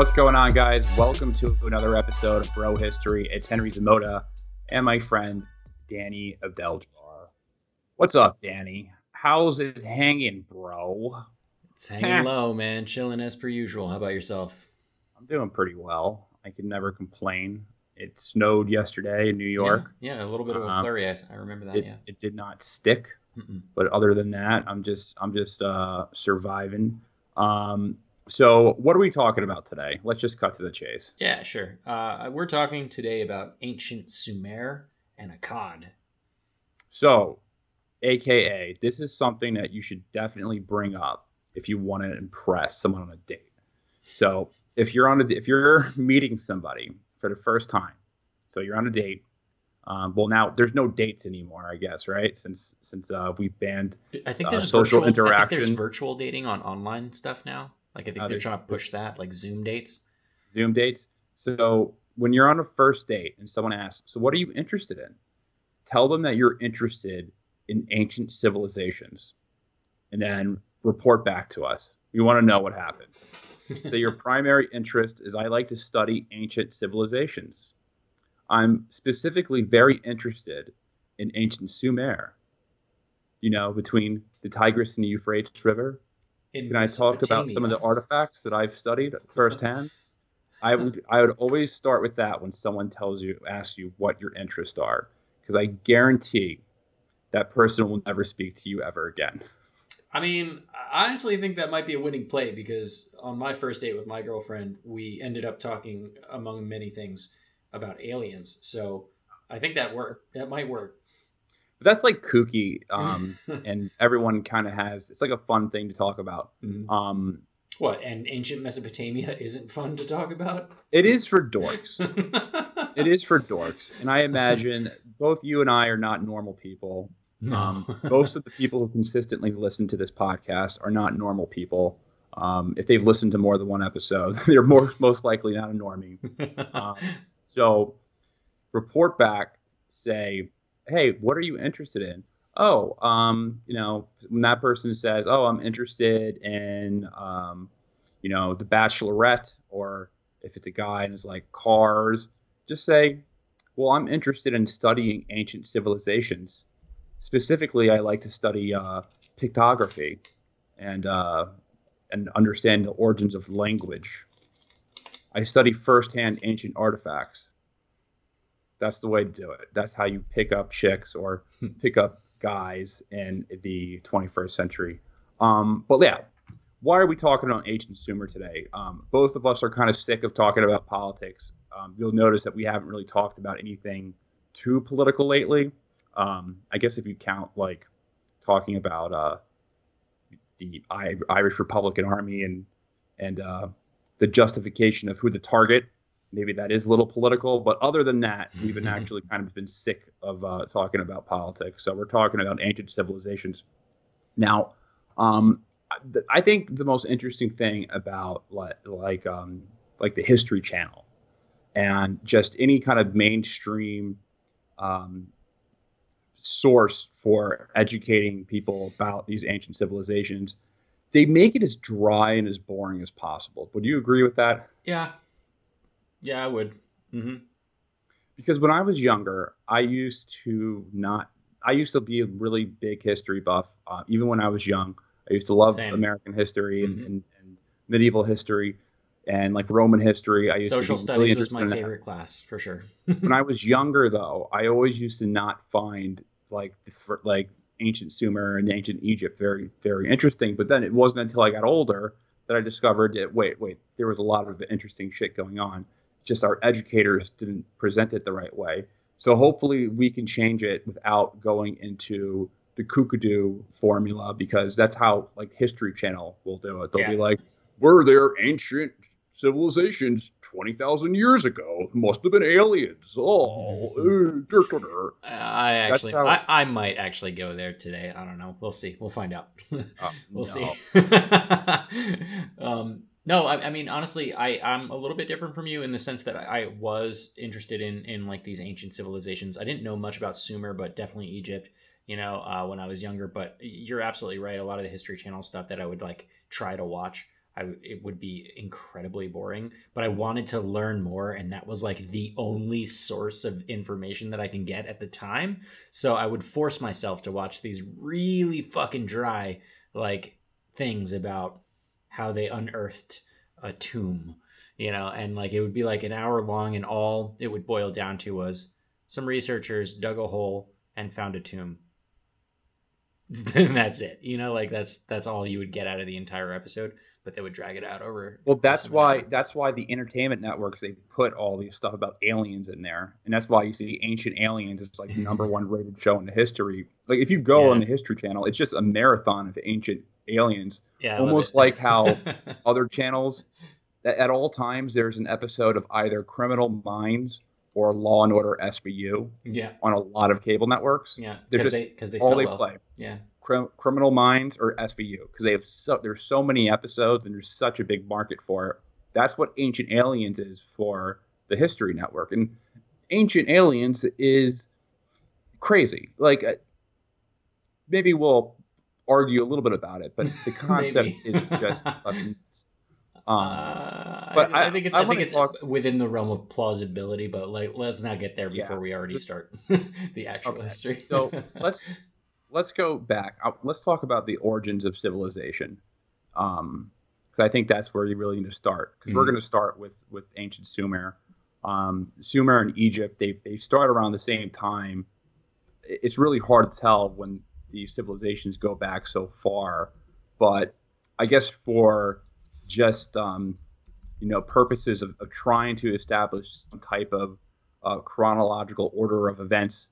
What's going on, guys? Welcome to another episode of Bro History. It's Henry Zamota and my friend Danny Abdeljar. What's up, Danny? How's it hanging, bro? It's hanging low, man. Chilling as per usual. How about yourself? I'm doing pretty well. I can never complain. It snowed yesterday in New York. Yeah, yeah, a little bit of a Um, flurry. I, I remember that. It, yeah. it did not stick, Mm-mm. but other than that, I'm just I'm just uh, surviving. Um, so, what are we talking about today? Let's just cut to the chase. Yeah, sure. Uh, we're talking today about ancient Sumer and Akkad. So, AKA, this is something that you should definitely bring up if you want to impress someone on a date. So, if you're on a if you're meeting somebody for the first time, so you're on a date. Um, well, now there's no dates anymore, I guess, right? Since since uh, we banned I think Uh, there's social virtual, I think there's virtual dating on online stuff now. Like I think Uh, they're trying to push that, like Zoom dates. Zoom dates. So when you're on a first date and someone asks, "So what are you interested in?" Tell them that you're interested in ancient civilizations, and then report back to us. We want to know what happens. so your primary interest is I like to study ancient civilizations. I'm specifically very interested in ancient Sumer. You know, between the Tigris and the Euphrates River. Can I talk about some of the artifacts that I've studied firsthand? I would I would always start with that when someone tells you asks you what your interests are because I guarantee that person will never speak to you ever again. I mean, I honestly think that might be a winning play because on my first date with my girlfriend, we ended up talking, among many things, about aliens. So I think that work that might work. But that's like kooky, um, and everyone kind of has. It's like a fun thing to talk about. Mhm. Um, What? And ancient Mesopotamia isn't fun to talk about? it is for dorks. it is for dorks, and I imagine both you and I are not normal people. Um, most of the people who consistently listen to this podcast are not normal people. Um, if they've listened to more than one episode, they're more most likely not a normie. Um, so report back, say, hey, what are you interested in? Oh, um, you know, when that person says, oh, I'm interested in, um, you know, The Bachelorette, or if it's a guy and it's like cars, just say, well, I'm interested in studying ancient civilizations. Specifically, I like to study uh, pictography and uh, and understand the origins of language. I study firsthand ancient artifacts. That's the way to do it. That's how you pick up chicks or pick up guys in the 21st century. Um, but yeah, why are we talking about ancient Sumer today? Um, both of us are kind of sick of talking about politics. Um, you'll notice that we haven't really talked about anything too political lately. Um, I guess if you count like talking about uh, the I- Irish Republican Army and and uh, the justification of who the target, maybe that is a little political. But other than that, we've been actually kind of been sick of uh, talking about politics. So we're talking about ancient civilizations. Now, um, I think the most interesting thing about like like um, like the History Channel and just any kind of mainstream um, source for educating people about these ancient civilizations, they make it as dry and as boring as possible. Would you agree with that? yeah. Yeah, I would. hmm Because when I was younger, I used to not. I used to be a really big history buff. Uh, even when I was young, I used to love Same. American history and, Mhm. and, and medieval history and like Roman history. I used Social to be really studies was my favorite class for sure. when I was younger, though, I always used to not find like for, like ancient Sumer and ancient Egypt very very interesting. But then it wasn't until I got older that I discovered that wait wait there was a lot of interesting shit going on. Just our educators didn't present it the right way. So hopefully we can change it without going into the kookadoo formula because that's how like History Channel will do it. They'll yeah. be like, "Were there ancient civilizations 20,000 years ago. Must have been aliens. Oh, uh, I actually, how... I, I might actually go there today. I don't know. We'll see. We'll find out. Uh, we'll see. um, no, I, I, mean, honestly, I, I'm a little bit different from you in the sense that I, I, was interested in, in like these ancient civilizations. I didn't know much about Sumer, but definitely Egypt, you know, uh, when I was younger. But you're absolutely right. A lot of the History Channel stuff that I would like try to watch I, it would be incredibly boring, but I wanted to learn more, and that was like the only source of information that I can get at the time. So I would force myself to watch these really fucking dry, like things about how they unearthed a tomb, you know, and like it would be like an hour long, and all it would boil down to was some researchers dug a hole and found a tomb. that's it, you know, like that's that's all you would get out of the entire episode but they would drag it out over. Well, that's why that's why the entertainment networks they put all these stuff about aliens in there, and that's why you see Ancient Aliens is like the number one rated show in the history. Like if you go yeah. on the History Channel, it's just a marathon of Ancient Aliens. Yeah, almost like how other channels at all times there's an episode of either Criminal Minds or Law and Order SVU. Yeah. On a lot of cable networks. Yeah. They're just because they, all they well. play. Yeah. Criminal Minds or SVU because they have so there's so many episodes and there's such a big market for it. That's what Ancient Aliens is for the History Network, and Ancient Aliens is crazy. Like uh, maybe we'll argue a little bit about it, but the concept is just. Um, uh, but I, I, think it's I, I think it's talk... within the realm of plausibility, but like let's not get there before yeah. we already start the actual okay. history. so let's let's go back. Uh, let's talk about the origins of civilization, because um, I think that's where you really need to start. Because mm-hmm. we're going to start with with ancient Sumer. Um, Sumer and Egypt, they they start around the same time. It's really hard to tell when these civilizations go back so far, but I guess for just um, you know purposes of, of, trying to establish some type of uh, chronological order of events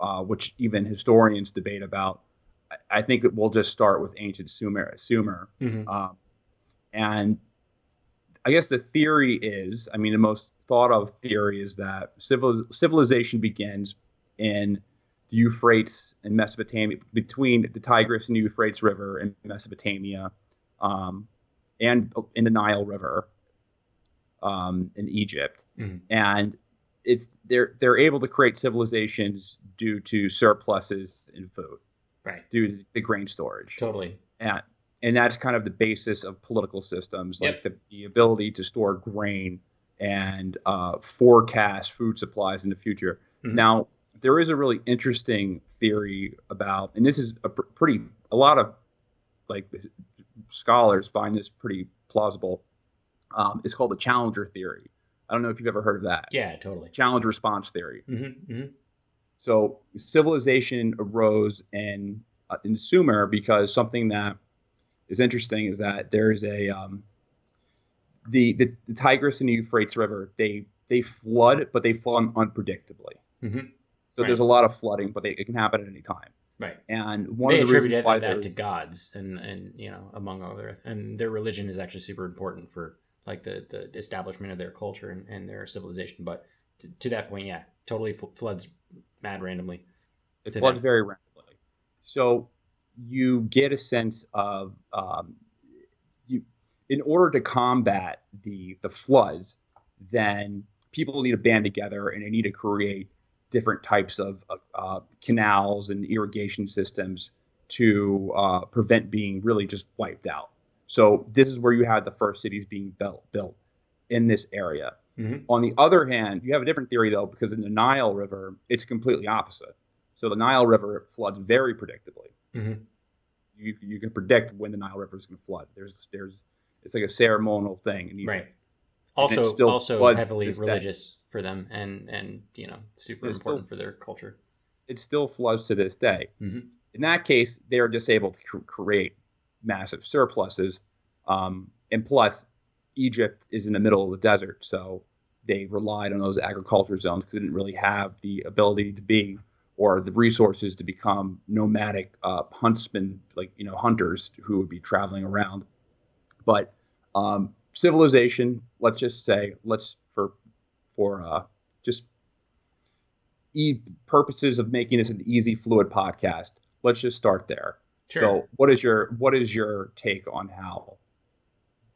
uh, which even historians debate about. I, I think we'll just start with ancient Sumer. Sumer. Mm-hmm. Um, and I guess the theory is, I mean, the most thought of theory is that civil, civilization begins in the Euphrates and Mesopotamia, between the Tigris and the Euphrates River in Mesopotamia, um, and in the Nile River um, in Egypt. Mm-hmm. And it's they're they're able to create civilizations due to surpluses in food, right? Due to the grain storage. Totally. And and that's kind of the basis of political systems, like yep. the, the ability to store grain and uh, forecast food supplies in the future. Mm-hmm. Now, there is a really interesting theory about, and this is a pr- pretty, a lot of like scholars find this pretty plausible. Um, it's called the Challenger theory. I don't know if you've ever heard of that. Yeah, totally. Challenge response theory. Mm-hmm, mm-hmm. So civilization arose in uh, in Sumer because something that is interesting is that there's a um, the, the, the Tigris and the Euphrates River they they flood, but they flood unpredictably. Mm-hmm. So right. there's a lot of flooding, but they, it can happen at any time. Right. And one they of the attributed that, that to gods and and you know among other and their religion is actually super important for like the the establishment of their culture and, and their civilization. But to, to, that point, yeah, totally fl- floods mad randomly. It floods them. very randomly. So you get a sense of um, you in order to combat the the floods, then people need to band together and they need to create different types of uh, canals and irrigation systems to uh, prevent being really just wiped out. So this is where you had the first cities being built built in this area. Mm-hmm. On the other hand, you have a different theory though, because in the Nile River, it's completely opposite. So the Nile River floods very predictably. Mm-hmm. You you can predict when the Nile River is going to flood. There's there's it's like a ceremonial thing. And you, right. Also also heavily religious day. For them and and you know super it's important still, for their culture. it still floods to this day. Mhm. In that case, they are just able to cr- create massive surpluses. Um, and plus, Egypt is in the middle of the desert, so they relied on those agriculture zones because they didn't really have the ability to be or the resources to become nomadic uh, huntsmen, like you know hunters who would be traveling around. But um, civilization, let's just say, let's for uh, just e- purposes of making this an easy, fluid podcast, let's just start there. Sure. So, what is your what is your take on how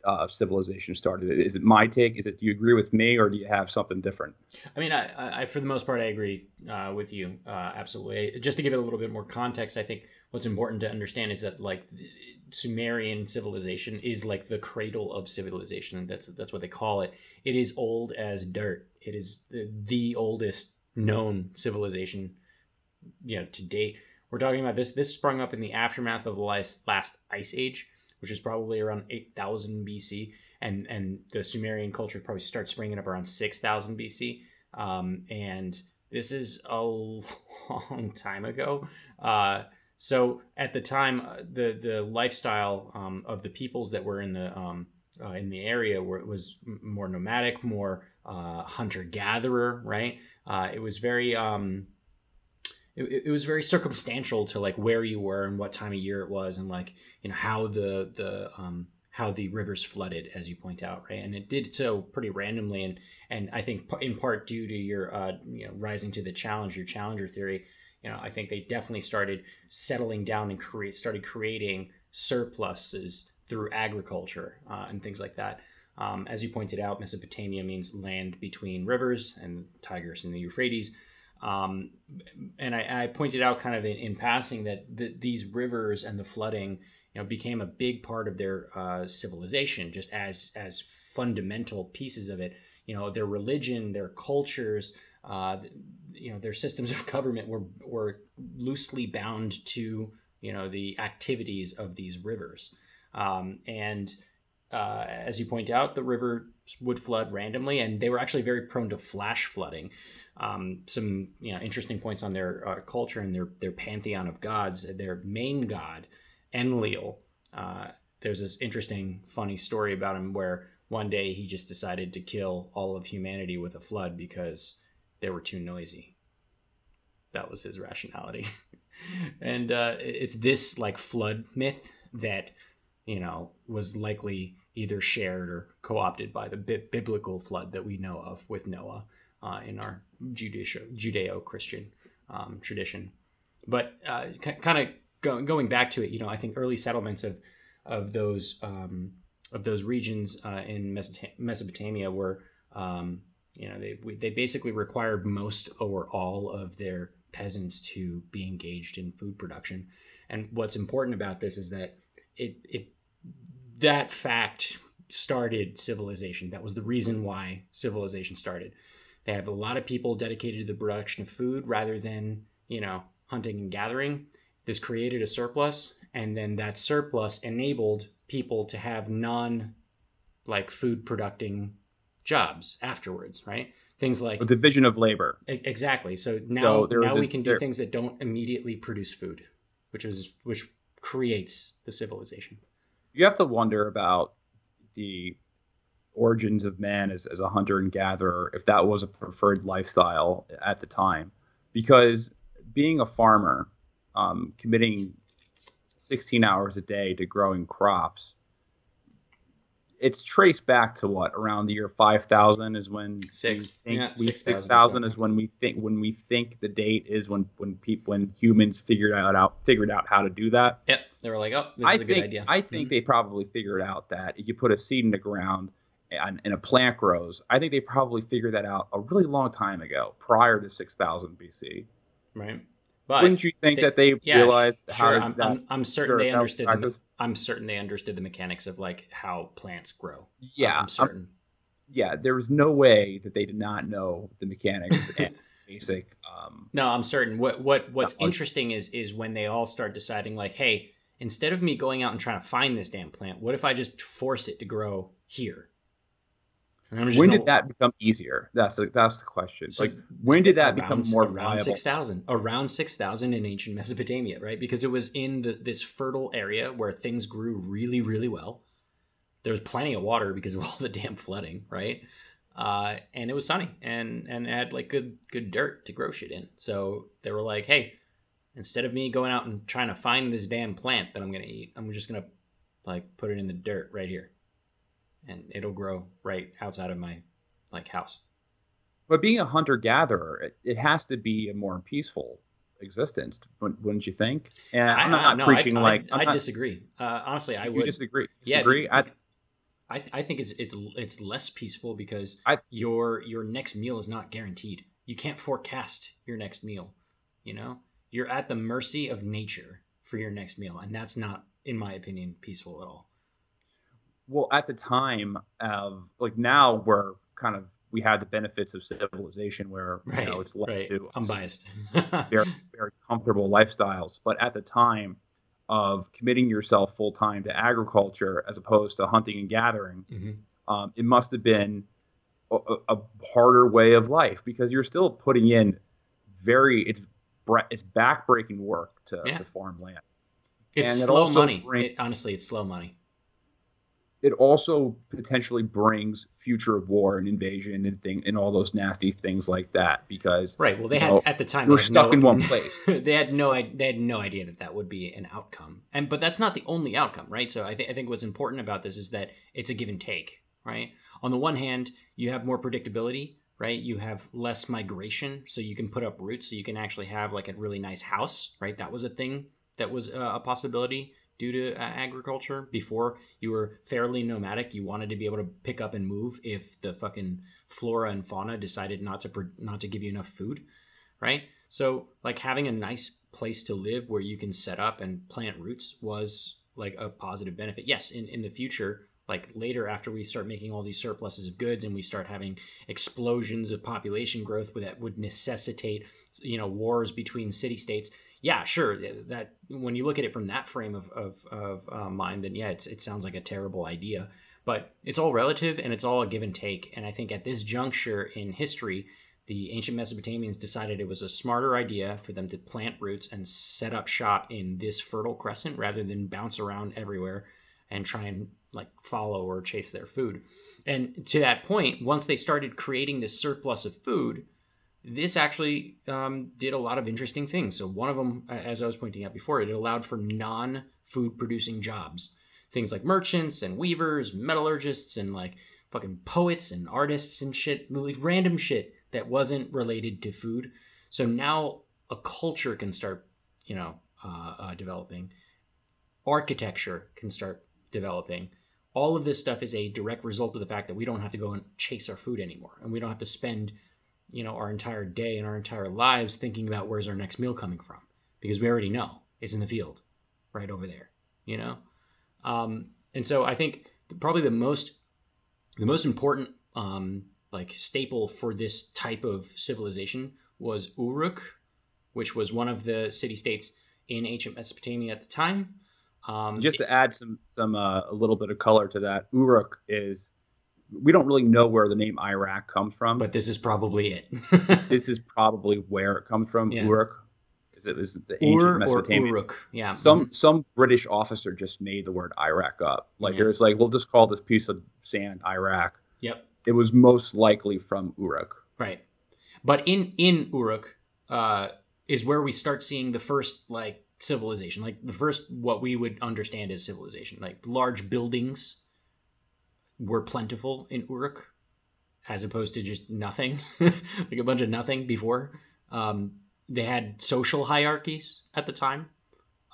uh, civilization started? Is it my take? Is it do you agree with me, or do you have something different? I mean, I, I, I for the most part, I agree uh, with you. Uh, absolutely. Just to give it a little bit more context, I think what's important to understand is that like Sumerian civilization is like the cradle of civilization. That's that's what they call it. It is old as dirt. It is the, the oldest known civilization, you know, to date. We're talking about this. This sprung up in the aftermath of the last, last ice age, which is probably around 8000 BC and and the Sumerian culture probably starts springing up around 6000 BC. Um, and this is a long time ago. Uh, so at the time, uh, the the lifestyle um, of the peoples that were in the um, uh, in the area were, was more nomadic, more uh, hunter gatherer, right? Uh, it was very um, it, it was very circumstantial to like where you were and what time of year it was and like you know how the the um how the rivers flooded as you point out right and it did so pretty randomly and and i think in part due to your uh you know rising to the challenge your challenger theory you know i think they definitely started settling down and create started creating surpluses through agriculture uh, and things like that um, as you pointed out mesopotamia means land between rivers and tigris and the euphrates um, and I, I pointed out kind of in, in passing that the, these rivers and the flooding, you know, became a big part of their uh, civilization, just as as fundamental pieces of it. You know, their religion, their cultures, uh, you know, their systems of government were were loosely bound to you know the activities of these rivers, um, and uh, as you point out, the river would flood randomly, and they were actually very prone to flash flooding um, some you know interesting points on their uh, culture and their their pantheon of gods. Their main god, Enlil. Uh, there's this interesting, funny story about him where one day he just decided to kill all of humanity with a flood because they were too noisy. That was his rationality, and uh, it's this like flood myth that you know was likely either shared or co-opted by the bi- biblical flood that we know of with Noah uh, in our Judeo Judeo Christian um, tradition. But uh, k- kind of go- going back to it, you know, I think early settlements of of those um, of those regions uh, in Mesopot- Mesopotamia were, um, you know, they they basically required most or all of their peasants to be engaged in food production. And what's important about this is that it it that fact started civilization. That was the reason why civilization started. They have a lot of people dedicated to the production of food rather than, you know, hunting and gathering. This created a surplus, and then that surplus enabled people to have non like food producing jobs afterwards, right? Things like A division of labor. Exactly. So now, was now a- we can do there- things that don't immediately produce food, which is which creates the civilization. You have to wonder about the origins of man as, as a hunter and gatherer, if that was a preferred lifestyle at the time. Because being a farmer, um, committing 16 hours a day to growing crops, it's traced back to what around the year 5000 is when Six. we think Yeah, 6,000 or 6000 is when we think when we think the date is when when people when humans figured out, out figured out how to do that Yep. They were like, oh, this I is a think, good idea. I think mhm. they probably figured out that if you put a seed in the ground and, and a plant grows, I think they probably figured that out a really long time ago, prior to 6000 BC. right. But Wouldn't you think they- that they yeah, realized sh- how to I'm, that? I'm, I'm certain Sure, they understood. The, I'm certain they understood the mechanics of like how plants grow. yeah, I'm I'm- certain. yeah. There was no way that they did not know the mechanics and basic. Um, No, I'm certain. What what what's Uh, interesting is is when they all start deciding like, hey, instead of me going out and trying to find this damn plant, what if I just force it to grow here? When gonna... did that become easier? That's the, that's the question. So like when did that become more around viable? Six thousand, around six thousand in ancient Mesopotamia, right? Because it was in the, this fertile area where things grew really, really well. There was plenty of water because of all the damn flooding, right? Uh, and it was sunny and and had like good good dirt to grow shit in. So they were like, hey, instead of me going out and trying to find this damn plant that I'm gonna eat, I'm just gonna like put it in the dirt right here and it'll grow right outside of my like house. But being a hunter gatherer, it, it has to be a more peaceful existence, wouldn't you think? And I'm not, I, no, preaching I, like I, I disagree. Uh, honestly, I would disagree. Disagree. Yeah, I, I think it's it's it's less peaceful because I, your your next meal is not guaranteed. You can't forecast your next meal. You know, you're at the mercy of nature for your next meal, and that's not, in my opinion, peaceful at all well at the time of like now we're kind of we had the benefits of civilization where right, you know it's led right. to unbiased very very comfortable lifestyles but at the time of committing yourself full time to agriculture as opposed to hunting and gathering mm-hmm. um, it must have been a, a, harder way of life because you're still putting in very it's it's backbreaking work to, yeah. to farm land it's and slow it money bring, it, honestly it's slow money it also potentially brings future of war and invasion and thing and all those nasty things like that because right. Well they had know, at the time they're stuck no, in one place. they had no they had no idea that that would be an outcome. And but that's not the only outcome right? So I, th- I think what's important about this is that it's a give and take right? On the one hand you have more predictability right? You have less migration so you can put up roots so you can actually have like a really nice house right? That was a thing that was uh, a possibility due to uh, agriculture. Before you were fairly nomadic, you wanted to be able to pick up and move if the fucking flora and fauna decided not to not to give you enough food, right? So like having a nice place to live where you can set up and plant roots was like a positive benefit. Yes, in in the future, like later after we start making all these surpluses of goods and we start having explosions of population growth that would necessitate you know wars between city states yeah, sure. That when you look at it from that frame of of, of uh, mind, then yeah, it's, it sounds like a terrible idea. But it's all relative and it's all a give and take. And I think at this juncture in history, the ancient Mesopotamians decided it was a smarter idea for them to plant roots and set up shop in this fertile crescent rather than bounce around everywhere and try and like follow or chase their food. And to that point, once they started creating this surplus of food, this actually um, did a lot of interesting things. So one of them, as I was pointing out before, it allowed for non-food producing jobs, things like merchants and weavers, metallurgists, and like fucking poets and artists and shit, like random shit that wasn't related to food. So now a culture can start, you know, uh, uh, developing. Architecture can start developing. All of this stuff is a direct result of the fact that we don't have to go and chase our food anymore, and we don't have to spend you know our entire day and our entire lives thinking about where's our next meal coming from because we already know it's in the field right over there you know? Um, and so i think probably the most the most important um, like staple for this type of civilization was uruk which was one of the city states in ancient mesopotamia at the time. Um, just to add some some uh, a little bit of color to that uruk is we don't really know where the name Iraq comes from. But this is probably it. this is probably where it comes from. Yeah. Uruk. Is it, is it the ancient Ur Mesopotamia? Uruk. Yeah. Some mm-hmm. some British officer just made the word Iraq up. Like yeah. there's like we'll just call this piece of sand Iraq. Yep. It was most likely from Uruk. Right. But in in Uruk uh, is where we start seeing the first like civilization, like the first what we would understand as civilization, like large buildings were plentiful in Uruk, as opposed to just nothing, like a bunch of nothing before. Um, they had social hierarchies at the time.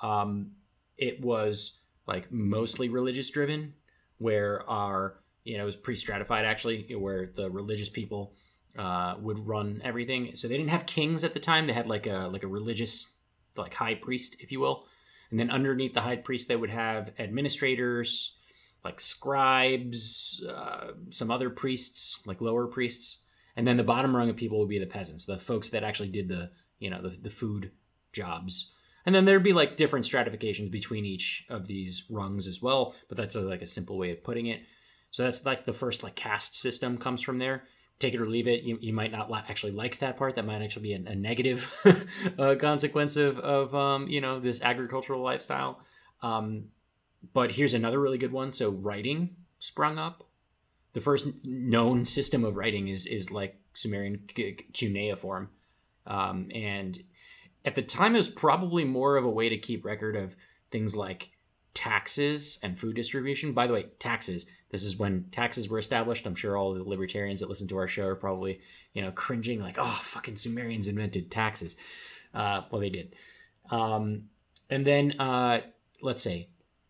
Um, it was like mostly religious driven, where our you know it was pre-stratified actually, where the religious people uh, would run everything. So they didn't have kings at the time. They had like a like a religious like high priest, if you will, and then underneath the high priest they would have administrators, like scribes, uh, some other priests, like lower priests, and then the bottom rung of people would be the peasants, the folks that actually did the you know the, the food jobs. And then there'd be like different stratifications between each of these rungs as well, but that's a, like a simple way of putting it. So that's like the first like caste system comes from there. Take it or leave it. You, you might not li- actually like that part. That might actually be a, a negative uh, consequence of, of um, you know this agricultural lifestyle. Um, but here's another really good one. So writing sprung up. The first known system of writing is is like Sumerian cuneiform, um, and at the time it was probably more of a way to keep record of things like taxes and food distribution. By the way, taxes. This is when taxes were established. I'm sure all the libertarians that listen to our show are probably, you know, cringing like, "Oh, fucking Sumerians invented taxes." Uh, well, they did. Um, and then uh, let's say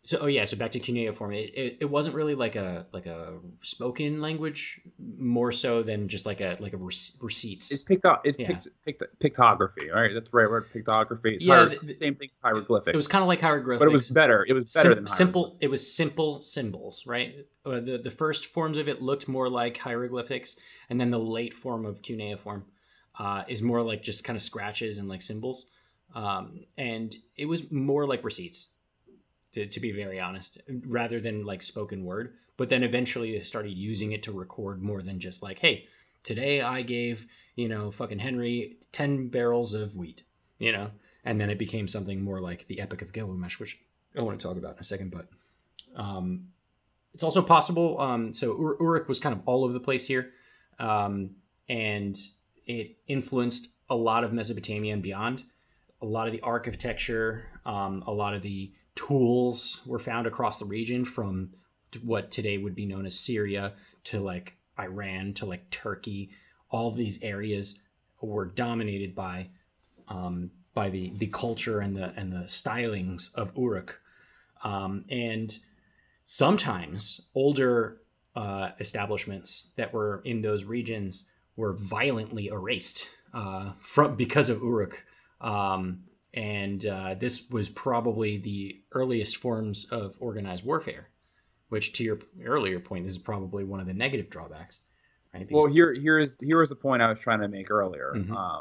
so oh yeah so back to cuneiform it, it, it, wasn't really like a like a spoken language more so than just like a like a receipts. It's picked picto it's yeah. pict, pict, pictography all right? That's the right word pictography. It's yeah the, same thing as hieroglyphics. it was kind of like hieroglyphics. But it was better it was better Sim- than simple it was simple symbols right? Uh, the the first forms of it looked more like hieroglyphics and then the late form of cuneiform uh, is more like just kind of scratches and like symbols. Um, and it was more like receipts to, to be very honest, rather than like spoken word. But then eventually they started using it to record more than just like, hey, today I gave, you know, fucking Henry 10 barrels of wheat, you know? And then it became something more like the Epic of Gilgamesh, which I want to talk about in a second. But um, it's also possible. Um, so Ur- Uruk was kind of all over the place here. Um, and it influenced a lot of Mesopotamia and beyond. A lot of the architecture, um, a lot of the tools were found across the region from what today would be known as Syria to like Iran to like Turkey. All these areas were dominated by um, by the the culture and the and the stylings of Uruk, um, and sometimes older uh, establishments that were in those regions were violently erased uh, from because of Uruk. Um, and uh, this was probably the earliest forms of organized warfare which to your earlier point this is probably one of the negative drawbacks right? Because well here here is here was the point i was trying to make earlier. Mm-hmm. um,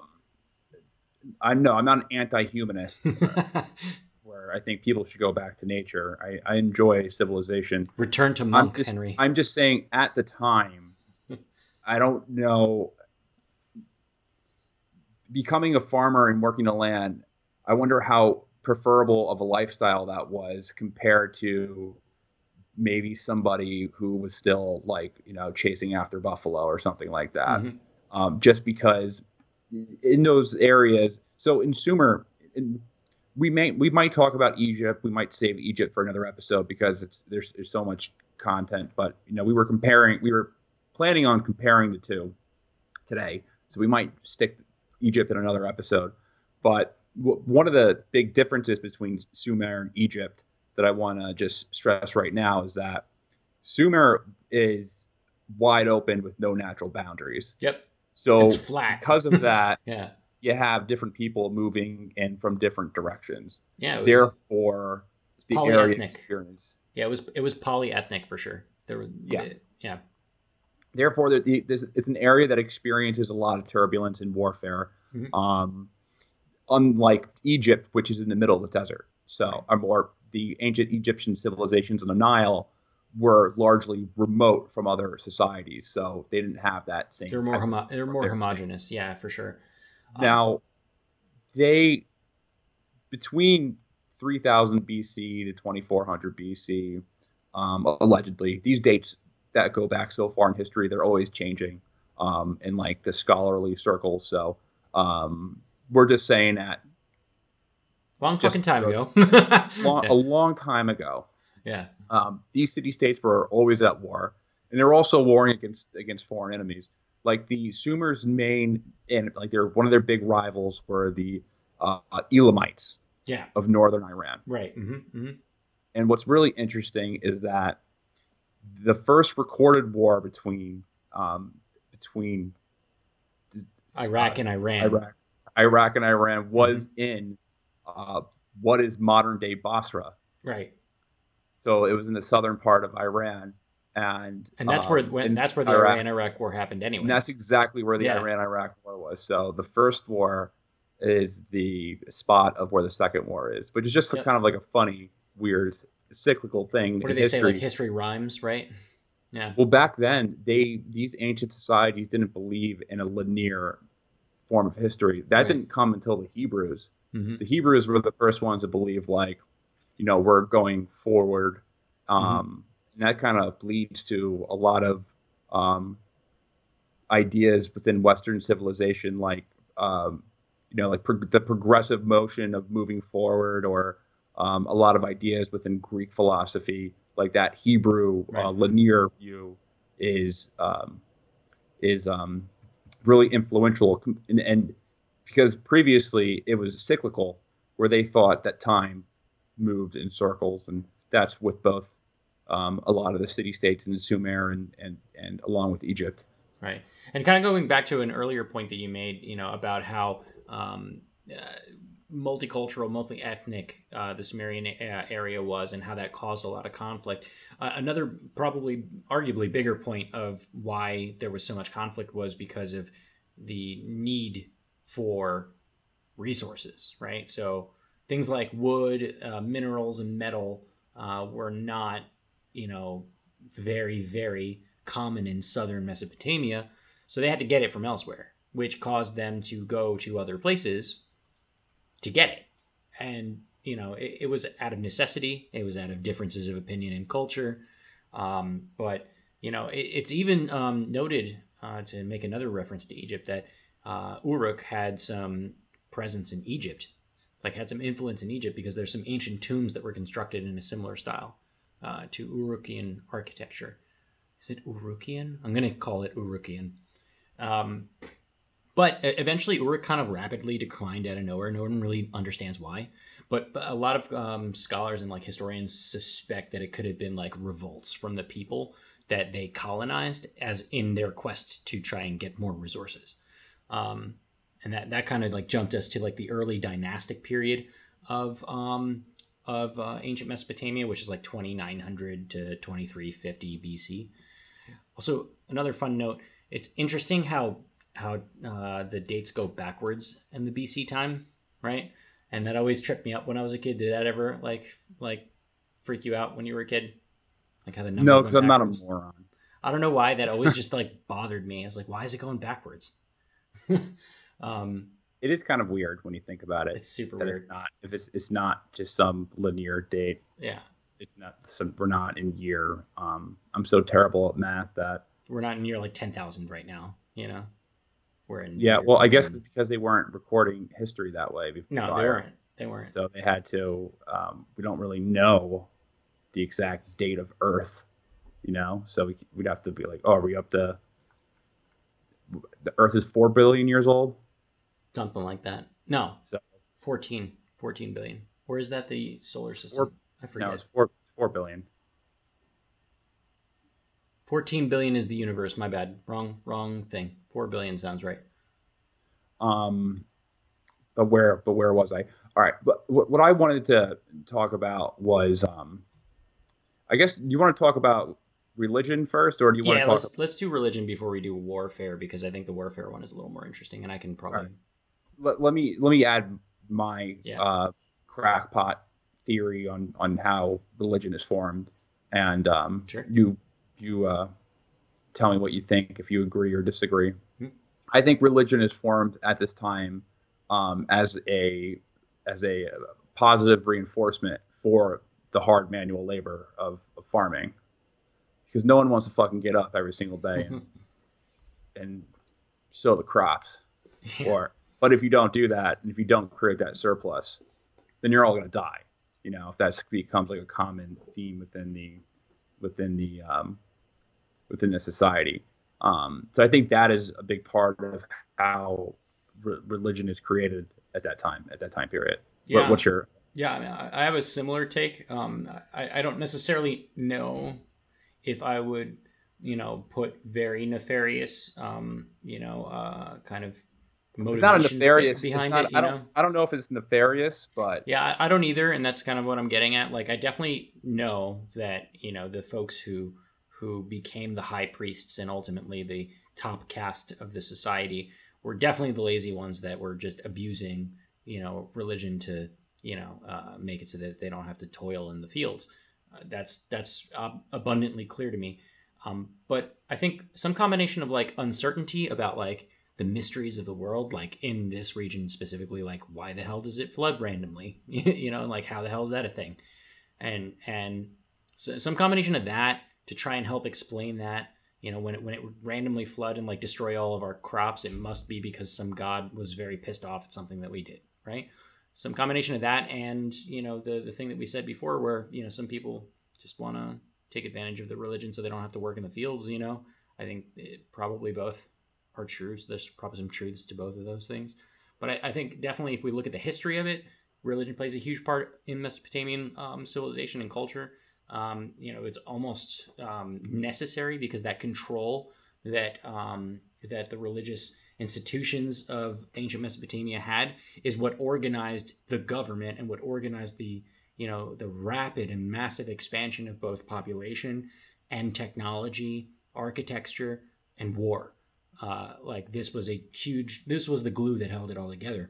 i know i'm not an anti-humanist where i think people should go back to nature. I, I enjoy civilization. Return to monk I'm just, henry. I'm just saying at the time i don't know becoming a farmer and working the land I wonder how preferable of a lifestyle that was compared to maybe somebody who was still like you know chasing after buffalo or something like that. Mm-hmm. Um, just because in those areas, so in Sumer, in, we may we might talk about Egypt. We might save Egypt for another episode because it's there's there's so much content. But you know we were comparing we were planning on comparing the two today, so we might stick Egypt in another episode. But one of the big differences between Sumer and Egypt that I want to just stress right now is that Sumer is wide open with no natural boundaries. Yep. So flat because of that, yeah, you have different people moving in from different directions. Yeah. Therefore, the area experience. Yeah, it was it was polyethnic for sure. There were yeah the, yeah. Therefore, the, this, it's an area that experiences a lot of turbulence and warfare. Mm-hmm. Um, unlike Egypt, which is in the middle of the desert. So, or more the ancient Egyptian civilizations on the Nile were largely remote from other societies, so they didn't have that same. They're more homo- they're more homogenous, yeah, for sure. Um, now, they between 3000 BC to 2400 BC, um, allegedly, these dates that go back so far in history, they're always changing um, in like the scholarly circles. So um, we're just saying that long fucking time ago, long, a long time ago. Yeah. Um, these city states were always at war, and they're also warring against against foreign enemies. Like the Sumer's main and like their one of their big rivals were the uh, Elamites. Yeah. Of northern Iran. Right. Mm-hmm, mm-hmm. And what's really interesting is that the first recorded war between um, between Iraq uh, and Iran. Iraq Iraq and Iran was mm-hmm. in uh, what is modern day Basra. Right. So it was in the southern part of Iran, and and that's um, where when, that's where the Iran Iraq war happened anyway. And that's exactly where the yeah. Iran Iraq war was. So the first war is the spot of where the second war is, which is just yep. kind of like a funny, weird, cyclical thing. What do they history. say? Like history rhymes, right? Yeah. Well, back then, they these ancient societies didn't believe in a linear form of history. That Right. didn't come until the Hebrews. Mhm. The Hebrews were the first ones to believe, like, you know, we're going forward. Um, And that kind of leads to a lot of um, ideas within Western civilization, like, um, you know, like prog- the progressive motion of moving forward, or um, a lot of ideas within Greek philosophy, like that Hebrew uh, linear view is um, is um, really influential, and, and because previously it was cyclical, where they thought that time moved in circles, and that's with both um, a lot of the city states in Sumer and, and and along with Egypt. Right. And kind of going back to an earlier point that you made, you know, about how um, uh, multicultural, multi-ethnic uh, the Sumerian a- area was, and how that caused a lot of conflict. Uh, another, probably, arguably bigger point of why there was so much conflict was because of the need for resources, right? So things like wood, uh, minerals, and metal uh, were not, you know, very, very common in southern Mesopotamia. So they had to get it from elsewhere, which caused them to go to other places to get it. And, you know, it, it was out of necessity, it was out of differences of opinion and culture. Um, but, you know, it, it's even um, noted, uh, to make another reference to Egypt, that uh, Uruk had some presence in Egypt, like had some influence in Egypt because there's some ancient tombs that were constructed in a similar style uh, to Urukian architecture. Is it Urukian? I'm going to call it Urukian. Um, but eventually, Uruk kind of rapidly declined out of nowhere. No one really understands why. But, but a lot of um, scholars and like historians suspect that it could have been like revolts from the people that they colonized, as in their quest to try and get more resources. Um, and that that kind of like jumped us to like the early dynastic period of um, of uh, ancient Mesopotamia, which is like 2900 to 2350 BC. Also, another fun note: it's interesting how how uh, the dates go backwards in the BC time, right? And that always tripped me up when I was a kid. Did that ever like like freak you out when you were a kid? Like how the numbers No, because I'm not a moron. I don't know why that always just like bothered me. I was like, why is it going backwards? um, It is kind of weird when you think about it. it's super weird. it's not if it's it's not just some linear date. Yeah, It's not some we're not in year. Um, I'm so terrible at math that we're not near like ten thousand right now. You know, we're in. yeah. Well, I guess it's because they weren't recording history that way before. no, they weren't. They weren't. So they had to. Um, we don't really know the exact date of Earth, you know. So we, we'd have to be like, oh, are we up to? The Earth is four billion years old. Something like that. No, So 14, 14 billion. Or is that the solar system? Four- I forget. no, it's four four billion. 14 billion is the universe. My bad. Wrong, wrong thing. 4 billion sounds right. Um, but where but where was I? All right, but what, what I wanted to talk about was, um, I guess you want to talk about religion first, or do you want yeah, to talk? let's, let's do religion before we do warfare because I think the warfare one is a little more interesting and I can probably. Alright. let, let me let me add my Yeah. uh, crackpot theory on on how religion is formed, and um, Sure. you you uh, tell me what you think if you agree or disagree. Hmm. I think religion is formed at this time um, as a as a positive reinforcement for the hard manual labor of, of farming, because no one wants to fucking get up every single day and, and sow the crops Yeah. or but if you don't do that and if you don't create that surplus then you're all going to die you know if that becomes like a common theme within the within the um, within the society um, so i think that is a big part of how re- religion is created at that time at that time period Yeah. what, what's your Yeah, I, mean, I I have a similar take. Um, I, I don't necessarily know if I would, you know, put very nefarious, um, you know, uh, kind of it's not a motivations nefarious behind not, it. You i don't know? i don't know if it's nefarious but Yeah, I, I don't either, and that's kind of what I'm getting at. Like, I definitely know that you know the folks who who became the high priests and ultimately the top caste of the society were definitely the lazy ones that were just abusing you know religion to you know uh, make it so that they don't have to toil in the fields. Uh, that's that's abundantly clear to me. Um, but I think some combination of like uncertainty about like the mysteries of the world, like in this region specifically, like why the hell does it flood randomly? you know, like how the hell is that a thing? And and so some combination of that to try and help explain that. You know, when it when it would randomly flood and like destroy all of our crops, it must be because some god was very pissed off at something that we did, right? Some combination of that and you know the the thing that we said before, where you know some people just want to take advantage of the religion so they don't have to work in the fields. You know, I think it, probably both are true. So there's probably some truths to both of those things. But I, I, think definitely if we look at the history of it, religion plays a huge part in Mesopotamian um, civilization and culture. Um, you know, it's almost um, necessary because that control that um, that the religious institutions of ancient Mesopotamia had is what organized the government and what organized the you know the rapid and massive expansion of both population and technology, architecture, and war. Uh, like this was a huge. This was the glue that held it all together.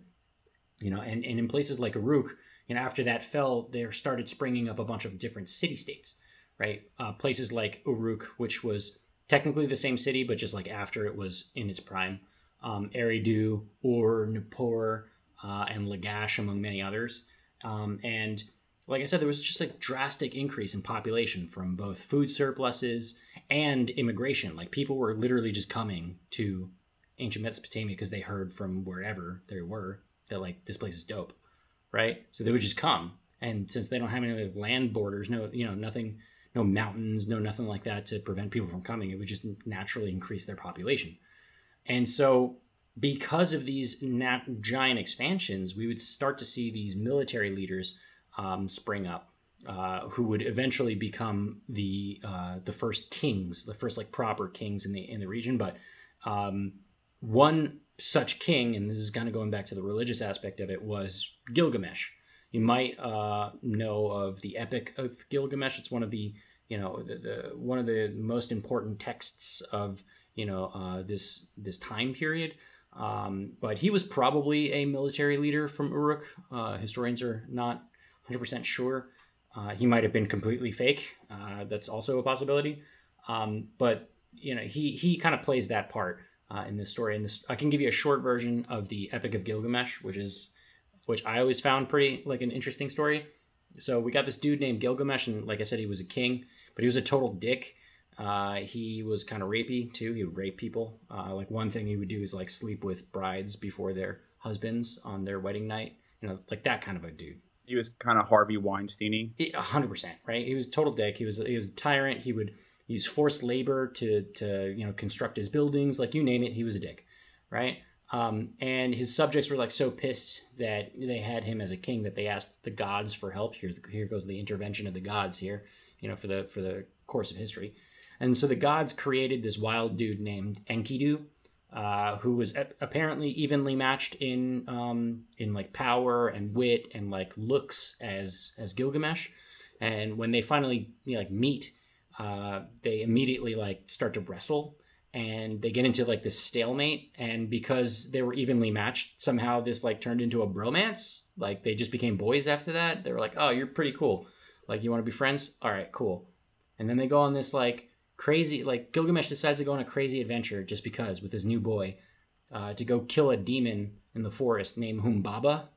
You know, and, and in places like Uruk, know, after that fell, there started springing up a bunch of different city states, right? Uh, places like Uruk, which was technically the same city, but just like after it was in its prime. Um, Eridu, Ur, Nippur, uh, and Lagash, among many others. Um, and like I said, there was just a drastic increase in population from both food surpluses and immigration. Like people were literally just coming to ancient Mesopotamia because they heard from wherever they were that like this place is dope, right? So they would just come, and since they don't have any land borders, no, you know, nothing, no mountains, no nothing like that to prevent people from coming, it would just naturally increase their population. And so, because of these nat- giant expansions, we would start to see these military leaders um, spring up, uh, who would eventually become the uh, the first kings, the first like proper kings in the in the region. But um, one such king, and this is kind of going back to the religious aspect of it, was Gilgamesh. You might uh, know of the Epic of Gilgamesh. It's one of the you know the, the one of the most important texts of you know uh, this this time period. Um, but he was probably a military leader from Uruk. Uh, historians are not 100% sure. Uh, he might have been completely fake. Uh, that's also a possibility. Um, but you know, he he kind of plays that part uh, in this story. And this, I can give you a short version of the Epic of Gilgamesh, which is which I always found pretty like an interesting story. So we got this dude named Gilgamesh, and like I said, he was a king, but he was a total dick. Uh, he was kind of rapey too. He would rape people. Uh, like one thing he would do is like sleep with brides before their husbands on their wedding night. You know, like that kind of a dude he was kind of Harvey Weinstein. hundred percent, right? He was total dick. He was he was a tyrant. He would use forced labor to to you know construct his buildings, like you name it. He was a dick, right? Um, and his subjects were like so pissed that they had him as a king that they asked the gods for help. Here's the, here goes the intervention of the gods here, you know, for the for the course of history. And so the gods created this wild dude named Enkidu, uh, who was apparently evenly matched in um, in like power and wit and like looks as as Gilgamesh. And when they finally you know, like meet, uh, they immediately like start to wrestle and they get into like this stalemate. And because they were evenly matched, somehow this like turned into a bromance. Like they just became boys after that. They were like, "Oh, you're pretty cool. Like you want to be friends? All right, cool." And then they go on this like crazy like Gilgamesh decides to go on a crazy adventure just because with his new boy uh, to go kill a demon in the forest named Humbaba.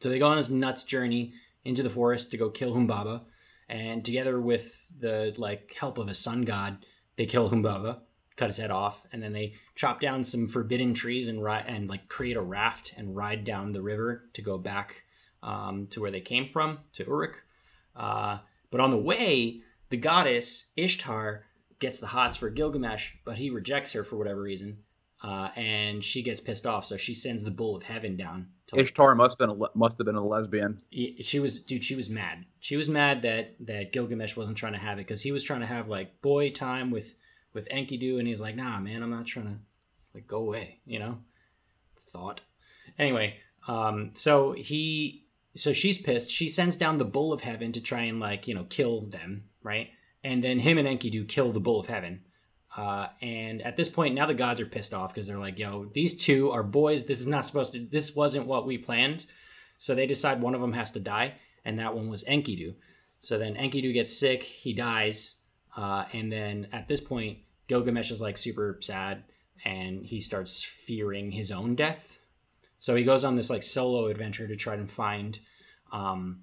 So they go on this nuts journey into the forest to go kill Humbaba, and together with the like help of a sun god, they kill Humbaba, cut his head off, and then they chop down some forbidden trees and ride and like create a raft and ride down the river to go back um, to where they came from to Uruk. Uh, but on the way, the goddess Ishtar gets the hots for Gilgamesh, but he rejects her for whatever reason, uh, and she gets pissed off. So she sends the bull of heaven down. To, Ishtar must have been a, must have been a lesbian. She was, dude. She was mad. She was mad that that Gilgamesh wasn't trying to have it because he was trying to have like boy time with with Enkidu, and he's like, nah, man, I'm not trying to like go away. You know, thought. Anyway, um, so he so she's pissed. She sends down the bull of heaven to try and like you know kill them right? And then him and Enkidu kill the Bull of Heaven. Uh, and at this point, now the gods are pissed off because they're like, "Yo, these two are boys. This is not supposed to. This wasn't what we planned." So they decide one of them has to die, and that one was Enkidu. So then Enkidu gets sick. He dies. Uh, and then at this point, Gilgamesh is like super sad and he starts fearing his own death. So he goes on this like solo adventure to try and find um,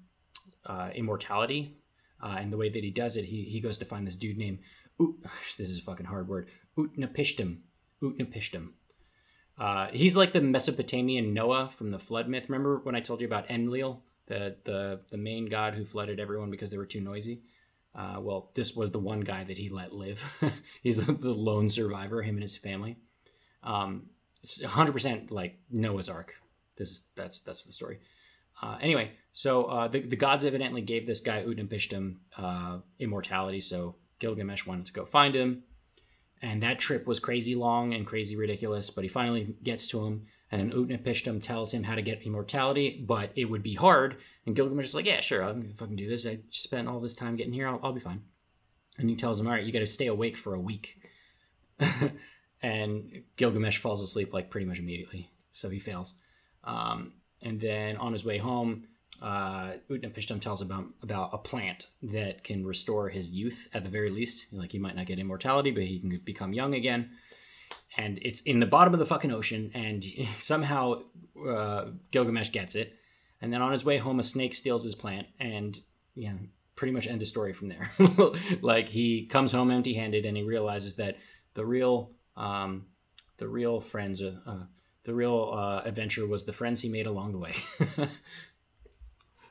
uh, immortality. Uh, and the way that he does it, he, he goes to find this dude named, This is a fucking hard word, Utnapishtim. Utnapishtim. Uh, he's like the Mesopotamian Noah from the flood myth. Remember when I told you about Enlil, the, the, the main god who flooded everyone because they were too noisy? Uh, well, this was the one guy that he let live. he's the, the, lone survivor, him and his family. Um, 100% like Noah's Ark. This that's that's the story. Uh, anyway, so uh, the, the gods evidently gave this guy Utnapishtim uh, immortality, so Gilgamesh wanted to go find him. And that trip was crazy long and crazy ridiculous, but he finally gets to him. And then Utnapishtim tells him how to get immortality, but it would be hard. And Gilgamesh is like, yeah, sure, I'm to fucking do this. I spent all this time getting here. I'll, I'll be fine. And he tells him, all right, you got to stay awake for a week. and Gilgamesh falls asleep like pretty much immediately. So he fails. Um, and then on his way home, uh, Utnapishtim tells about about a plant that can restore his youth at the very least. Like he might not get immortality, but he can become young again. And it's in the bottom of the fucking ocean, and somehow uh, Gilgamesh gets it. And then on his way home, a snake steals his plant, and you know, pretty much end of story from there. like he comes home empty-handed, and he realizes that the real um, the real friends. Uh, the real uh, adventure was the friends he made along the way.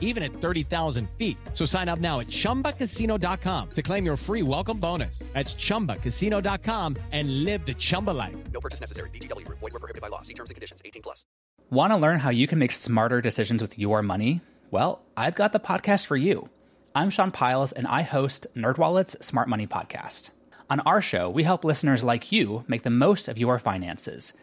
even at 30,000 feet. So sign up now at ChumbaCasino.com to claim your free welcome bonus. That's ChumbaCasino.com and live the Chumba life. No purchase necessary. VGW. Void were prohibited by law. See terms and conditions. 18 plus. Want to learn how you can make smarter decisions with your money? Well, I've got the podcast for you. I'm Sean Pyles, and I host NerdWallet's Smart Money Podcast. On our show, we help listeners like you make the most of your finances –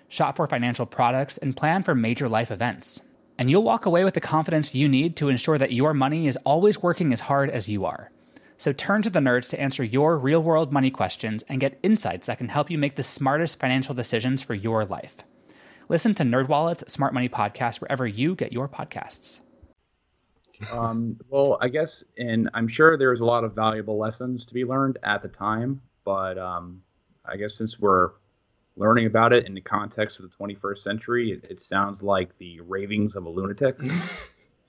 shop for financial products, and plan for major life events. And you'll walk away with the confidence you need to ensure that your money is always working as hard as you are. So turn to the nerds to answer your real world money questions and get insights that can help you make the smartest financial decisions for your life. Listen to NerdWallet's Smart Money Podcast wherever you get your podcasts. Um, well, I guess, and I'm sure there's a lot of valuable lessons to be learned at the time, but um, I guess since we're learning about it in the context of the 21st century, it, it sounds like the ravings of a lunatic.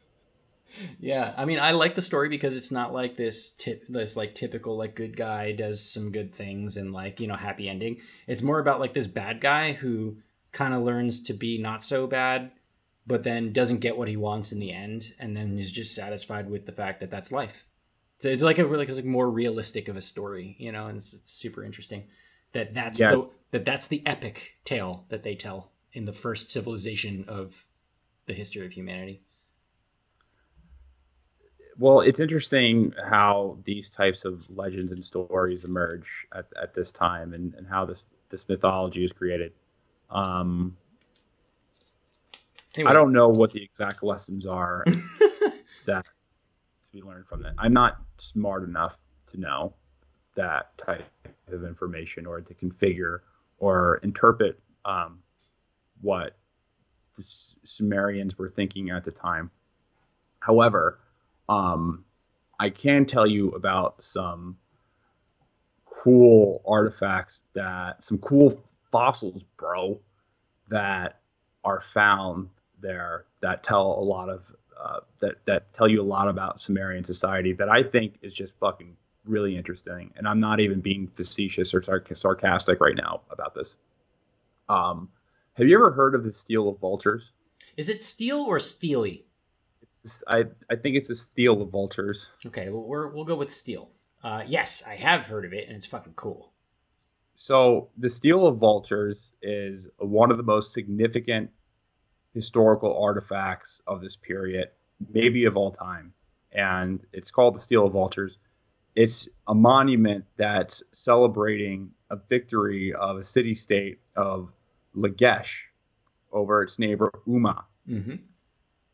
yeah, I mean, I like the story because it's not like this tip, this like typical like good guy does some good things and like you know happy ending. It's more about like this bad guy who kind of learns to be not so bad, but then doesn't get what he wants in the end, and then is just satisfied with the fact that that's life. So it's like a really like more realistic of a story, you know, and it's, it's super interesting that that's yeah. the that that's the epic tale that they tell in the first civilization of the history of humanity. Well, it's interesting how these types of legends and stories emerge at, at this time and, and how this, this mythology is created. Um, anyway. I don't know what the exact lessons are that to be learned from that. I'm not smart enough to know that type of information or to configure or interpret um, what the Sumerians were thinking at the time. However, um, I can tell you about some cool artifacts that some cool fossils, bro, that are found there that tell a lot of uh, that that tell you a lot about Sumerian society that I think is just fucking really interesting, and I'm not even being facetious or sarcastic right now about this. Um, have you ever heard of the Stele of Vultures? Is it steel or steely? It's just, I I think it's the steel of vultures. Okay, well, we're, we'll go with steel. Uh, yes, I have heard of it, and it's fucking cool. So the stele of vultures is one of the most significant historical artifacts of this period, maybe of all time, and it's called the stele of vultures. It's a monument that's celebrating a victory of a city state of Lagash over its neighbor Umma. Mm-hmm.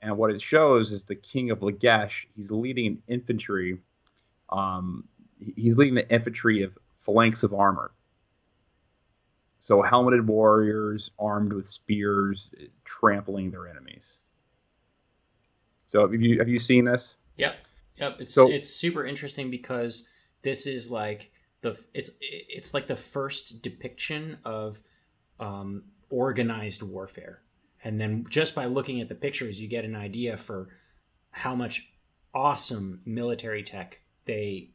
And what it shows is the king of Lagash. He's leading an infantry. Um, he's leading the infantry of phalanx of armor. So helmeted warriors armed with spears, trampling their enemies. So have you have you seen this? Yep. Yep. It's So- it's super interesting because this is like the it's it's like the first depiction of um, organized warfare, and then just by looking at the pictures, you get an idea for how much awesome military tech they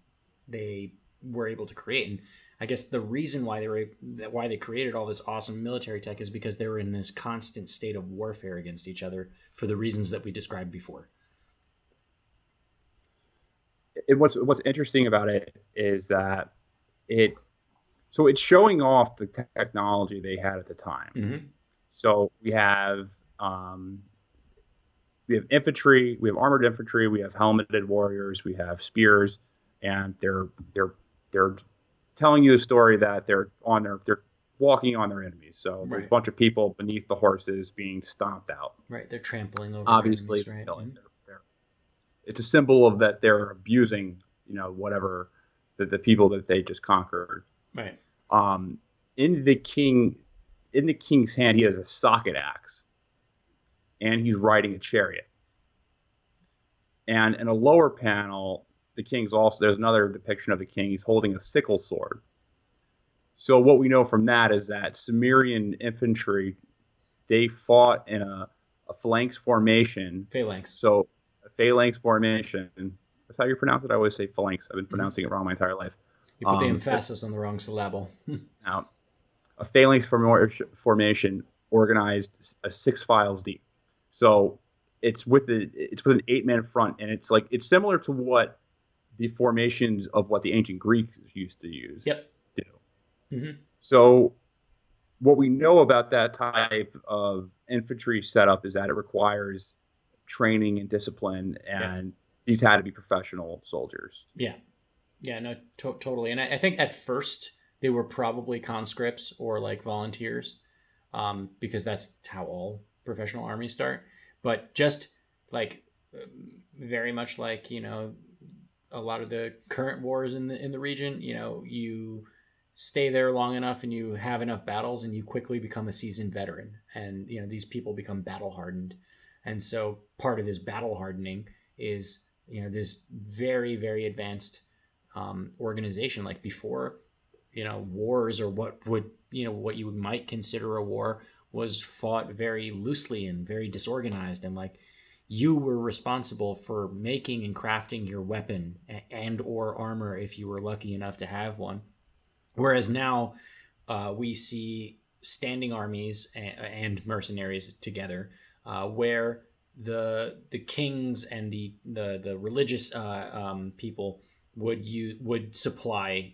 they were able to create. And I guess the reason why they were why they created all this awesome military tech is because they were in this constant state of warfare against each other for the reasons that we described before. It, what's what's interesting about it is that it so it's showing off the technology they had at the time. Mm-hmm. So we have um, we have infantry, we have armored infantry, we have helmeted warriors, we have spears, and they're they're they're telling you a story that they're on their they're walking on their enemies. So there's a bunch of people beneath the horses being stomped out. Right, they're trampling over. Obviously, enemies, right? killing. Mhm. They're- it's a symbol of that they're abusing, you know, whatever the, the people that they just conquered. Right. Um, in the king, in the king's hand, he has a socket axe, and he's riding a chariot. And in a lower panel, the king's also there's another depiction of the king. He's holding a sickle sword. So what we know from that is that Sumerian infantry, they fought in a, a phalanx formation. Phalanx. So phalanx formation. That's how you pronounce it. I always say phalanx. I've been pronouncing it wrong my entire life. You put the um, emphasis on the wrong syllable. Now, a phalanx formation organized uh, six files deep. So it's with a, it's with an eight man front, and it's like it's similar to what the formations of what the ancient Greeks used to use. yep. Do. Mhm. So what we know about that type of infantry setup is that it requires training and discipline, and these had to be professional soldiers. Yeah. Yeah, no, to- totally. And I, I think at first they were probably conscripts or like volunteers, um, because that's how all professional armies start. But just like very much like you know a lot of the current wars in the in the region, you know, you stay there long enough and you have enough battles and you quickly become a seasoned veteran and you know these people become battle hardened and so part of this battle hardening is you know this very very advanced um, organization. Like before you know wars or what would you know what you might consider a war was fought very loosely and very disorganized. And like you were responsible for making and crafting your weapon and or armor if you were lucky enough to have one. Whereas now uh, we see standing armies and, and mercenaries together uh, where the the kings and the the, the religious uh, um, people would you would supply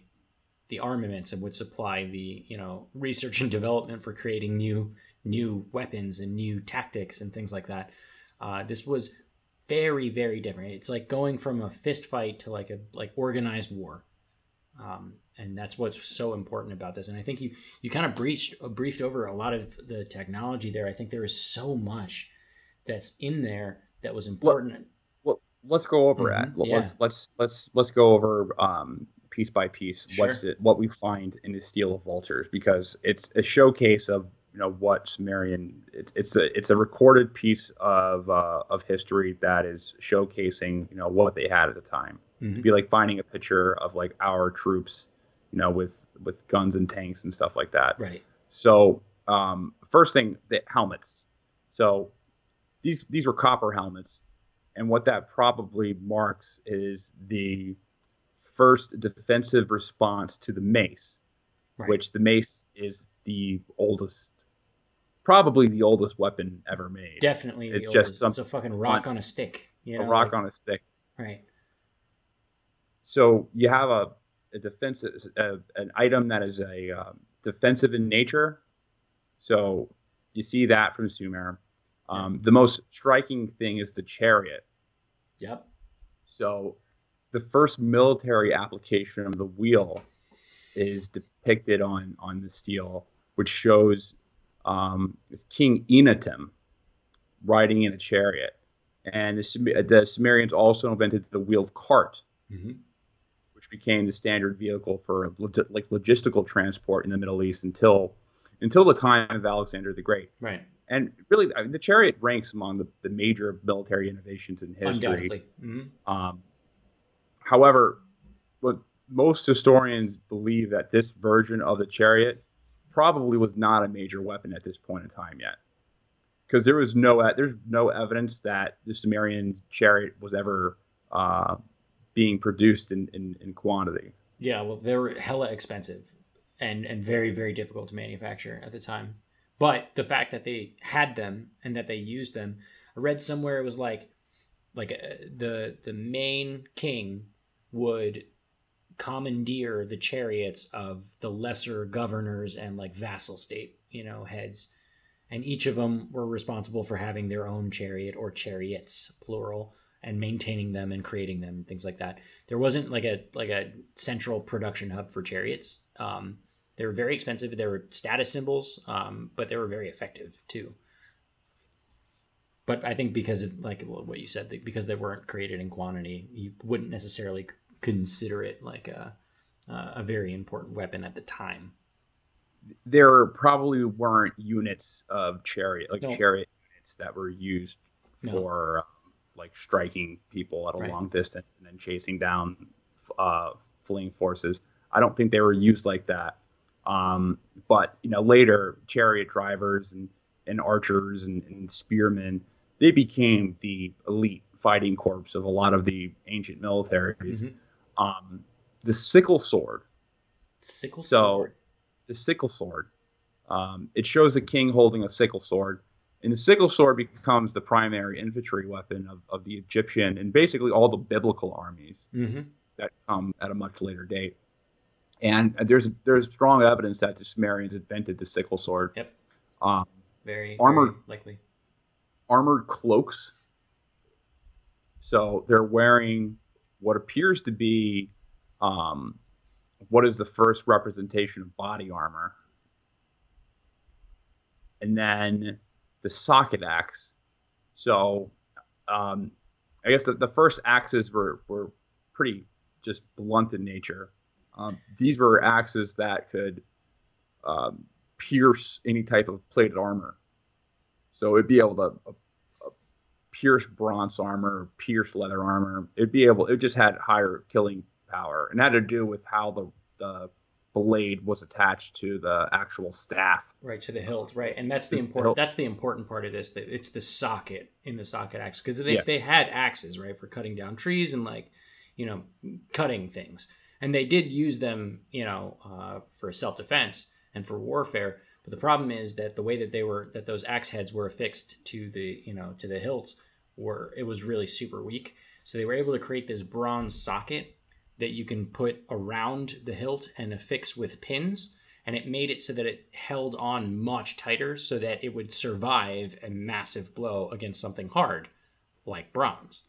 the armaments and would supply the you know research and development for creating new new weapons and new tactics and things like that. Uh, this was very very different. It's like going from a fist fight to like a like organized war, um, and that's what's so important about this. And I think you you kind of breached briefed over a lot of the technology there. I think there is so much that's in there that was important. Well, let's go over Mhm, it. Yeah. Let's let's let's let's go over um, piece by piece what's it what we find in the Stele of Vultures because it's a showcase of you know what Sumerian. It, it's a it's a recorded piece of uh, of history that is showcasing you know what they had at the time. Mhm. It'd be like finding a picture of like our troops, you know, with with guns and tanks and stuff like that. Right. So um, first thing, the helmets. So these these were copper helmets, and what that probably marks is the first defensive response to the mace, Right. which the mace is the oldest, probably the oldest weapon ever made. Definitely, It's the just oldest. some- it's a fucking rock on a stick. You know, a rock like- on a stick. right. So you have a, a defense, a, an item that is a um, defensive in nature. So you see that from Sumer. Um, The most striking thing is the chariot. Yep. So the first military application of the wheel is depicted on on the steel, which shows um, it's King Eannatum riding in a chariot. And the, Sum- the Sumerians also invented the wheeled cart, hmm which became the standard vehicle for like logistical transport in the Middle East until until the time of Alexander the Great. Right. And really, I mean, the chariot ranks among the, the major military innovations in history. Undoubtedly. hmm Um, however, what most historians believe that this version of the chariot probably was not a major weapon at this point in time yet, because there was no there's no evidence that the Sumerian chariot was ever uh, being produced in, in, in quantity. Yeah, well, they were hella expensive and and very very difficult to manufacture at the time. But the fact that they had them and that they used them, I read somewhere it was like like uh, the the main king would commandeer the chariots of the lesser governors and like vassal state, you know, heads. And each of them were responsible for having their own chariot or chariots, plural, and maintaining them and creating them, things like that. There wasn't like a like a central production hub for chariots. Um, they were very expensive. They were status symbols, um, but they were very effective too. But I think because of like what you said, because they weren't created in quantity, you wouldn't necessarily consider it like a a very important weapon at the time. There probably weren't units of chariot like No. chariot units that were used No. for like striking people at a Right. long distance and then chasing down uh, fleeing forces. I don't think they were used like that. Um, but you know, later chariot drivers and, and archers and, and spearmen they became the elite fighting corps of a lot of the ancient militaries. Mhm. Um, the sickle sword, Sickle So- sword. the sickle sword, um, it shows a king holding a sickle sword. And the sickle sword becomes the primary infantry weapon of, of the Egyptian and basically all the biblical armies Mm-hmm. that come at a much later date. And there's there's strong evidence that the Sumerians invented the sickle sword. Yep. Um, Very Armored- very likely. armored cloaks. So they're wearing what appears to be um, what is the first representation of body armor. And then the socket axe. So um, I guess the, the first axes were, were pretty just blunt in nature. Um, these were axes that could um, pierce any type of plated armor. So it'd be able to uh, uh, pierce bronze armor, pierce leather armor. It'd be able. It just had higher killing power, and had to do with how the the blade was attached to the actual staff. Right to the hilt, right, and that's the important. That's the important part of this. That it's the socket in the socket axe because they Yeah. they had axes, right, for cutting down trees and like, you know, cutting things, and they did use them, you know, uh, for self defense and for warfare. But the problem is that the way that they were that those axe heads were affixed to the you know to the hilts were it was really super weak. So they were able to create this bronze socket that you can put around the hilt and affix with pins and it made it so that it held on much tighter so that it would survive a massive blow against something hard like bronze.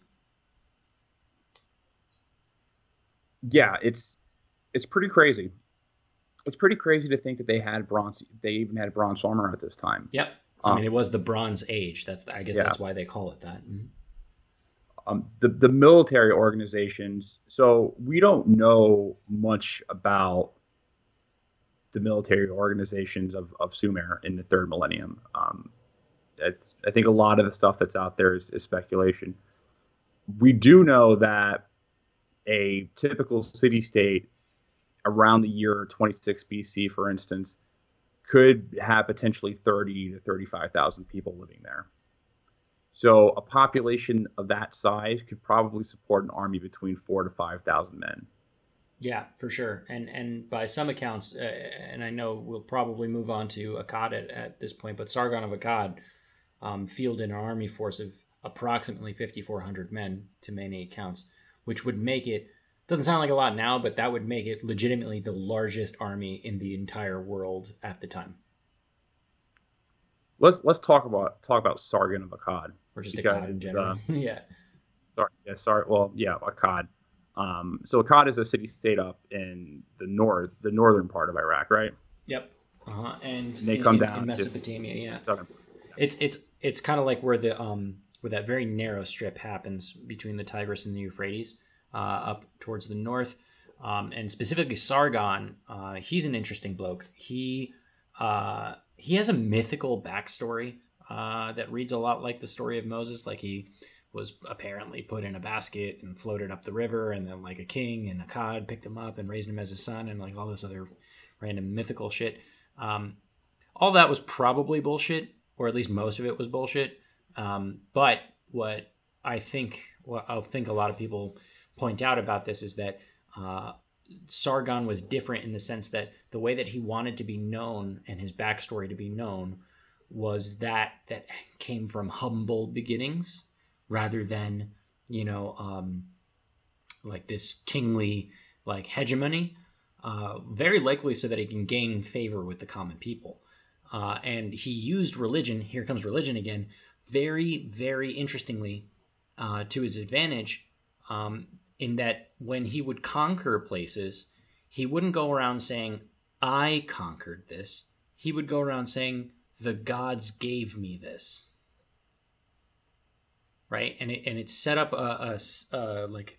Yeah, it's it's pretty crazy. It's pretty crazy to think that they had bronze. They even had bronze armor at this time. Yep. I Um, mean, it was the Bronze Age. That's I guess Yeah. that's why they call it that. Mhm. Um, the the military organizations. So we don't know much about the military organizations of, of Sumer in the third millennium. Um, I think a lot of the stuff that's out there is, is speculation. We do know that a typical city state around the year 26 BC, for instance, could have potentially 30 to 35,000 people living there. So a population of that size could probably support an army between four to five thousand men. Yeah, for sure. And and by some accounts, uh, and I know we'll probably move on to Akkad at, at this point, but Sargon of Akkad um, fielded an army force of approximately 5,400 men to many accounts, which would make it doesn't sound like a lot now, but that would make it legitimately the largest army in the entire world at the time. Let's let's talk about talk about Sargon of Akkad. Or just Akkad in general. Uh, yeah. Sorry, yeah, sorry. Well, yeah, Akkad. Um, so Akkad is a city state up in the north, the northern part of Iraq, right? Yep. Uh-huh. And, and they in, come in, down in Mesopotamia. Yeah. Southern. It's it's it's kind of like where the um where that very narrow strip happens between the Tigris and the Euphrates, uh, up towards the north. Um, and specifically Sargon, uh, he's an interesting bloke. He uh, he has a mythical backstory uh, that reads a lot like the story of Moses. Like he was apparently put in a basket and floated up the river, and then like a king and a cod picked him up and raised him as his son, and like all this other random mythical shit. Um, all that was probably bullshit, or at least most of it was bullshit. Um, but what I think, what I think a lot of people point out about this is that uh, Sargon was different in the sense that the way that he wanted to be known and his backstory to be known was that that came from humble beginnings rather than you know um, like this kingly like hegemony uh, very likely so that he can gain favor with the common people. Uh, and he used religion here comes religion again very very interestingly uh, to his advantage um, in that when he would conquer places he wouldn't go around saying i conquered this he would go around saying the gods gave me this right? And it and it set up a, a, a like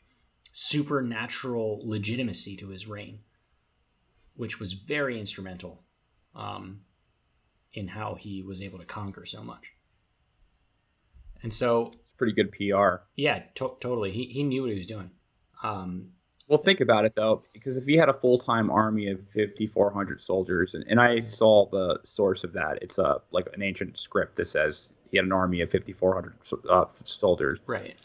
supernatural legitimacy to his reign, which was very instrumental um, in how he was able to conquer so much. And so, it's pretty good PR. Yeah, to- totally. He he knew what he was doing. Um, well, think about it though, because if he had a full time army of 5,400 soldiers, and, and I saw the source of that, it's a like an ancient script that says he had an army of 5,400 uh, soldiers. Right.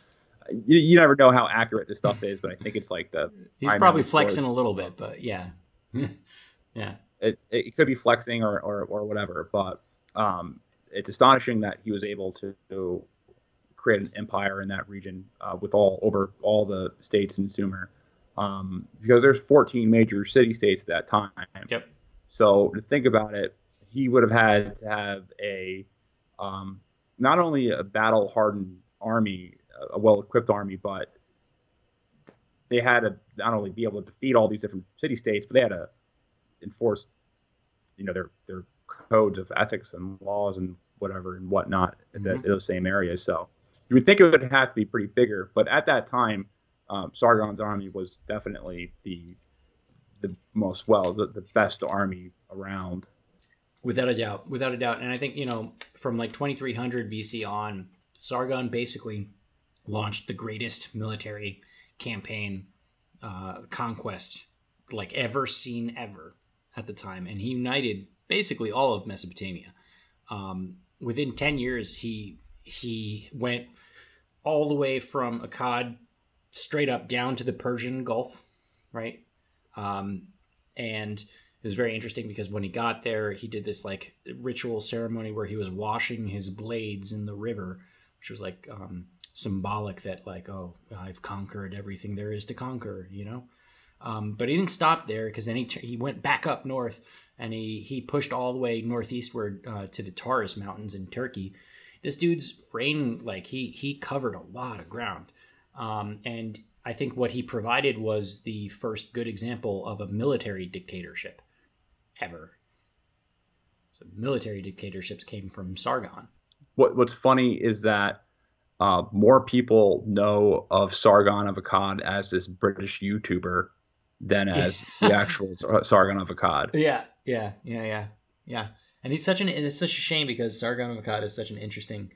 You, you never know how accurate this stuff is, but I think it's like the. He's probably flexing source. a little bit, but yeah, yeah. It, it could be flexing or, or, or whatever, but um, it's astonishing that he was able to create an empire in that region uh, with all over all the states in Sumer, um, because there's 14 major city states at that time. Yep. So to think about it, he would have had to have a um, not only a battle hardened army, a well equipped army, but they had to not only be able to defeat all these different city states, but they had to enforce, you know, their their codes of ethics and laws and whatever and whatnot mm-hmm. in those same areas. So you would think it would have to be pretty bigger, but at that time, um, Sargon's army was definitely the the most well the, the best army around. Without a doubt, without a doubt, and I think you know from like 2300 BC on, Sargon basically launched the greatest military campaign uh, conquest like ever seen ever at the time, and he united basically all of Mesopotamia. Um, within 10 years, he he went all the way from Akkad straight up down to the Persian Gulf, right? Um, and it was very interesting because when he got there, he did this like ritual ceremony where he was washing his blades in the river, which was like um, symbolic that like, oh, I've conquered everything there is to conquer, you know. Um, but he didn't stop there because then he t- he went back up north and he he pushed all the way northeastward uh, to the Taurus Mountains in Turkey. This dude's reign like he he covered a lot of ground, um, and I think what he provided was the first good example of a military dictatorship ever. So military dictatorships came from Sargon. What What's funny is that uh, more people know of Sargon of Akkad as this British YouTuber than as the actual Sargon of Akkad. Yeah, yeah, yeah, yeah, yeah. And he's such an it's such a shame because Sargon of Akkad is such an interesting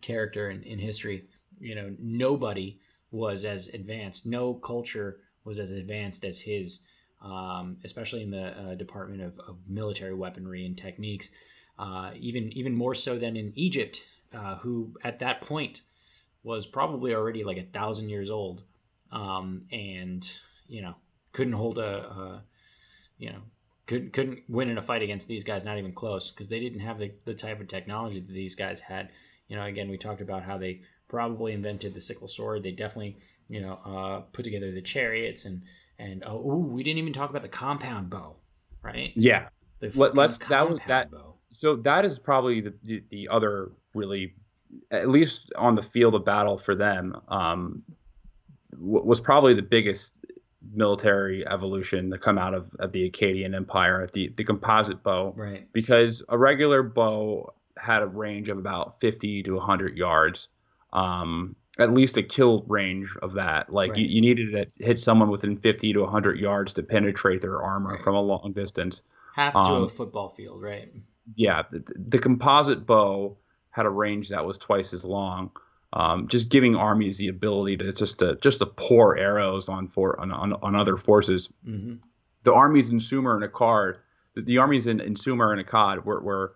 character in, in history. You know, nobody was as advanced. No culture was as advanced as his um, especially in the uh, Department of, of, Military Weaponry and Techniques, uh, even even more so than in Egypt, uh, who at that point was probably already like a thousand years old, um, and you know couldn't hold a, a you know couldn't couldn't win in a fight against these guys, not even close, because they didn't have the, the type of technology that these guys had. You know, again, we talked about how they probably invented the sickle sword. They definitely, you know, uh, put together the chariots and and oh, ooh, we didn't even talk about the compound bow, right? Yeah, The Let- let's- that was- that- bow. so that is probably the, the, the other really at least on the field of battle for them um, w- was probably the biggest military evolution that come out of, of the Akkadian Empire, the the composite bow, Right. because a regular bow had a range of about 50 to 100 yards, um, at least a kill range of that. Like you, you needed to hit someone within 50 to 100 yards to penetrate their armor Right. from a long distance Half to Um, a football field, right? yeah, the, the composite bow had a range that was twice as long, um, just giving armies the ability to just to just to pour arrows on for on, on, on other forces. hmm The armies in Sumer and Akkad, the, the armies in, in Sumer and Akkad were, were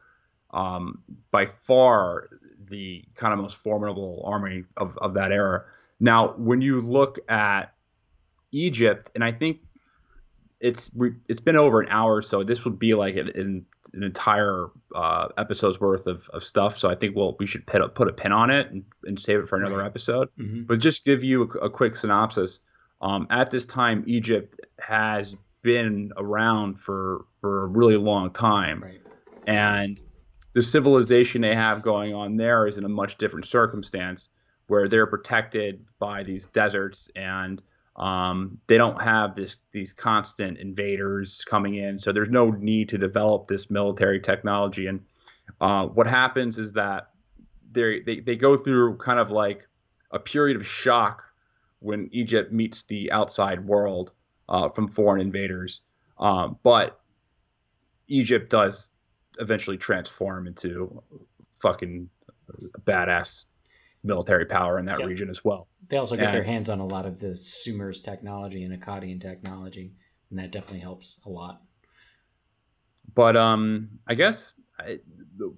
um, by far the kind of most formidable army of, of that era. Now, when you look at Egypt, and I think it's re- it's been over an hour, so this would be like an, an, an entire uh, episode's worth of, of stuff. So I think we'll we should put a, put a pin on it and, and save it for another Right. episode. hmm But just give you a, a quick synopsis. Um, at this time, Egypt has been around for for a really long time, Right. and the civilization they have going on there is in a much different circumstance where they're protected by these deserts and um, they don't have this these constant invaders coming in so there's no need to develop this military technology. And uh, what happens is that they they they go through kind of like a period of shock when Egypt meets the outside world uh, from foreign invaders. Um, but Egypt does eventually transform into fucking badass military power in that Yep. region as well. They also get their hands on a lot of the Sumer's technology and Akkadian technology, and that definitely helps a lot. But um, I guess I, the-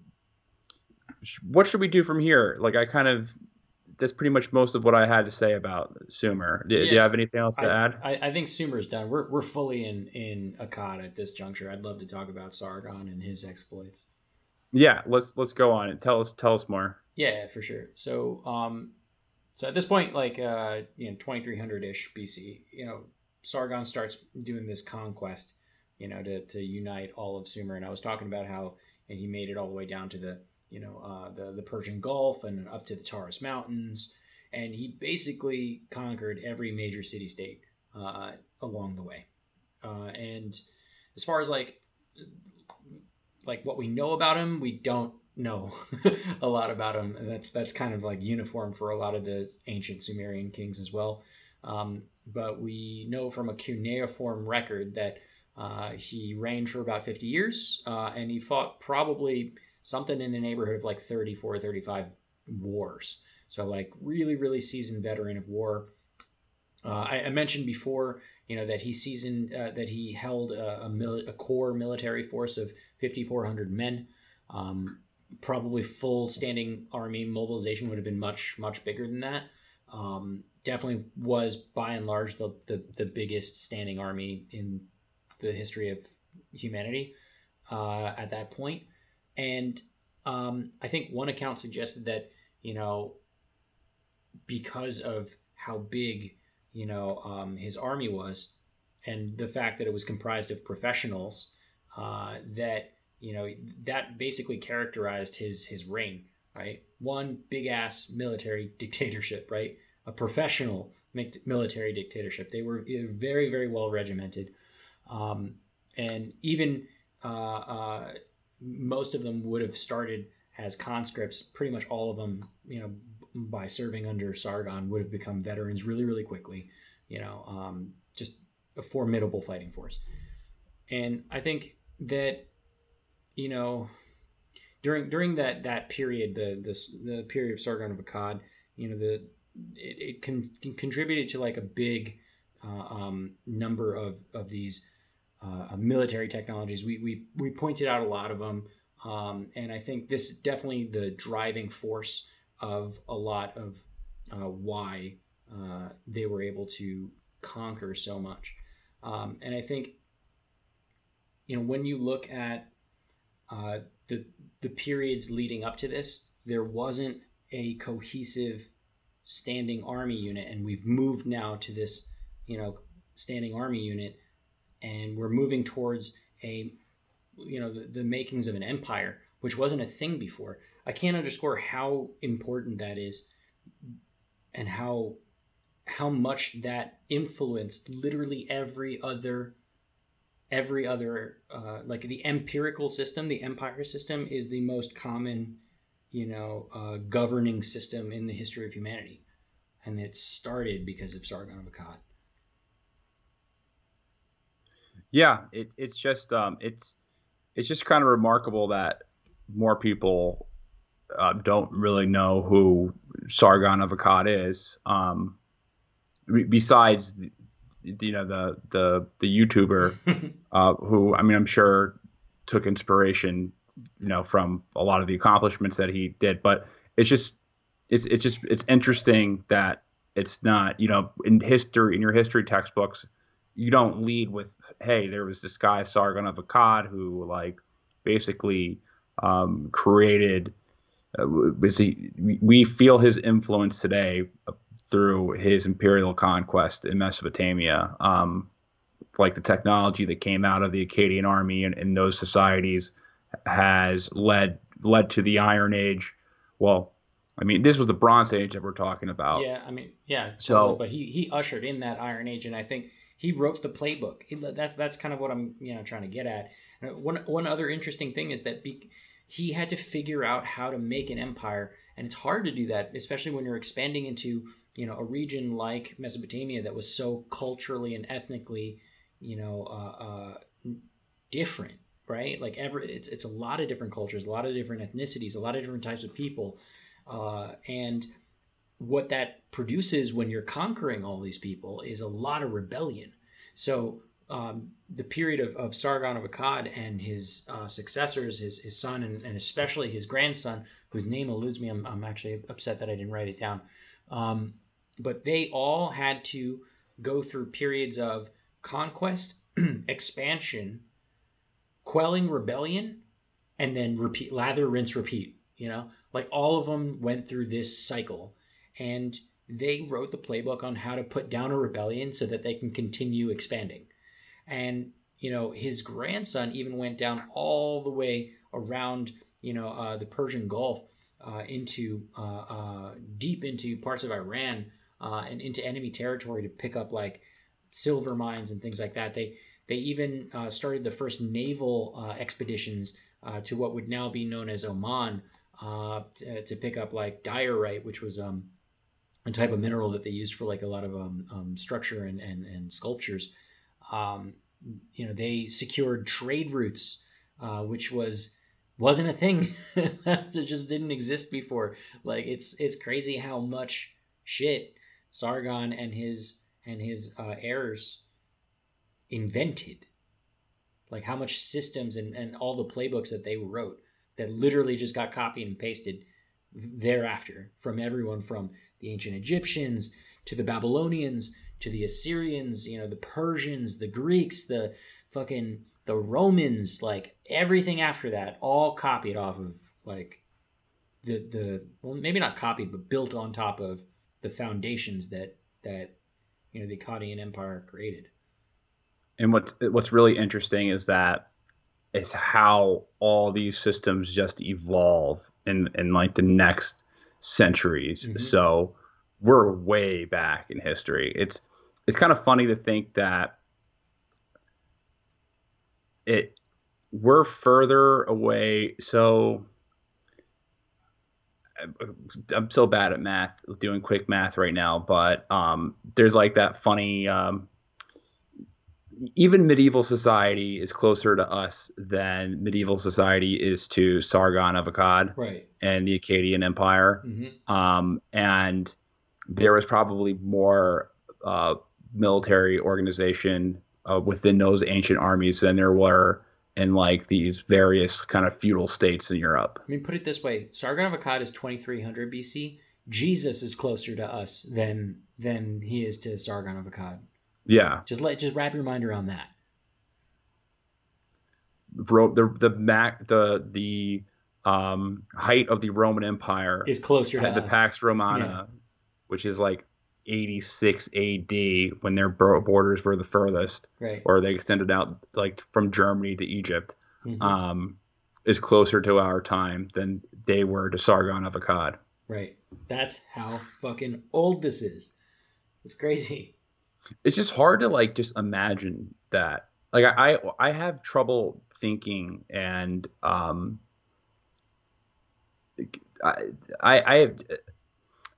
what should we do from here? Like I kind of that's pretty much most of what I had to say about Sumer. Do, do you have anything else to I, add? I, I think Sumer's done. We're, we're fully in in Akkad at this juncture. I'd love to talk about Sargon and his exploits. Yeah, let's let's go on and tell us tell us more. Yeah, for sure. So, um, so at this point, like, uh, you know, 2300 ish BC, you know, Sargon starts doing this conquest, you know, to, to unite all of Sumer. And I was talking about how and he made it all the way down to the, you know, uh, the, the Persian Gulf and up to the Taurus Mountains. And he basically conquered every major city state uh, along the way. Uh, and as far as like, like what we know about him, we don't know a lot about him, and that's that's kind of like uniform for a lot of the ancient Sumerian kings as well. Um, but we know from a cuneiform record that uh, he reigned for about 50 years, uh, and he fought probably something in the neighborhood of like 34, 35 wars. So like really, really seasoned veteran of war. Uh, I, I mentioned before, you know, that he seasoned uh, that he held a, a, mil- a core military force of 5,400 men. Um, probably full standing army mobilization would have been much much bigger than that. Um, definitely was by and large the, the the biggest standing army in the history of humanity uh, at that point. And um, I think one account suggested that you know because of how big you know um, his army was, and the fact that it was comprised of professionals, uh, that you know that basically characterized his his reign right? One big ass military dictatorship right? A professional military dictatorship. They were very very well regimented. Um, and even uh, uh, most of them would have started as conscripts. Pretty much all of them you know by serving under sargon would have become veterans really really quickly you know um, just a formidable fighting force. And i think that you know, during during that that period, the this the period of Sargon of Akkad, you know, the it, it con- contributed to like a big uh, um, number of of these uh, military technologies. We we we pointed out a lot of them, um, and I think this is definitely the driving force of a lot of uh, why uh, they were able to conquer so much. Um, and I think, you know, when you look at uh, the the periods leading up to this, there wasn't a cohesive standing army unit, and we've moved now to this, you know, standing army unit, and we're moving towards a, you know, the, the makings of an empire, which wasn't a thing before. I can't underscore how important that is, and how how much that influenced literally every other every other uh, like the empirical system the empire system is the most common you know uh, governing system in the history of humanity. And it started because of sargon of akkad. Yeah it, it's just um, it's it's just kind of remarkable that more people uh, don't really know who sargon of akkad is. Um, besides you know the the the YouTuber uh, who I mean I'm sure took inspiration you know from a lot of the accomplishments that he did, but it's just it's it's just it's interesting that it's not you know in history in your history textbooks you don't lead with hey there was this guy Sargon of Akkad who like basically um, created uh, was he we feel his influence today through his imperial conquest in Mesopotamia. Um, like the technology that came out of the Akkadian army and, and those societies has led led to the Iron Age. Well, I mean, this was the Bronze Age that we're talking about. Yeah, I mean, yeah. So, totally, but he he ushered in that Iron Age, and I think he wrote the playbook. He, that's that's kind of what I'm you know trying to get at. one one other interesting thing is that be, he had to figure out how to make an empire, and it's hard to do that, especially when you're expanding into you know a region like Mesopotamia that was so culturally and ethnically you know uh, uh, different right like every it's, it's a lot of different cultures a lot of different ethnicities a lot of different types of people uh, and what that produces when you're conquering all these people is a lot of rebellion so um, the period of, of Sargon of Akkad and his uh, successors, his, his son, and, and, especially his grandson, whose name eludes me. I'm, I'm actually upset that I didn't write it down. Um, but they all had to go through periods of conquest, expansion, quelling rebellion, and then repeat, lather, rinse, repeat. You know, like all of them went through this cycle, and they wrote the playbook on how to put down a rebellion so that they can continue expanding. And you know, his grandson even went down all the way around, you know, uh, the Persian Gulf uh, into uh, uh deep into parts of Iran uh, and into enemy territory to pick up like silver mines and things like that. They they even uh, started the first naval uh, expeditions uh, to what would now be known as Oman uh, to, to, pick up like diorite, which was um, a type of mineral that they used for like a lot of um, um, structure and, and, and sculptures. Um, you know, they secured trade routes, uh, which was wasn't a thing that just didn't exist before. Like it's it's crazy how much shit Sargon and his and his uh, heirs invented. Like how much systems and, and all the playbooks that they wrote that literally just got copied and pasted thereafter from everyone from the ancient Egyptians to the Babylonians to the Assyrians, you know, the Persians, the Greeks, the fucking the Romans, like everything after that, all copied off of like the the well maybe not copied but built on top of the foundations that that you know the Akkadian Empire created. And what's what's really interesting is that is how all these systems just evolve in in like the next centuries. Mm-hmm. So we're way back in history. It's it's kind of funny to think that it we're further away. So I'm so bad at math, doing quick math right now, but um, there's like that funny. Um, even medieval society is closer to us than medieval society is to Sargon of Akkad right. and the Akkadian Empire. Mm-hmm. Um, and there was probably more uh, military organization uh, within those ancient armies than there were in like these various kind of feudal states in Europe. I mean, put it this way: Sargon of Akkad is 2300 BC. Jesus is closer to us than than he is to Sargon of Akkad. Yeah, Just let just wrap your mind around that. Ro- the the mac the the um, height of the Roman Empire Is closer to the us. Pax Romana, which is like 86 AD when their borders were the furthest, Right. or they extended out like from Germany to Egypt, Mhm. um, is closer to our time than they were to Sargon of Akkad. right. That's how fucking old this is. It's crazy. It's just hard to like just imagine that. Like I I, I have trouble thinking and um I I I have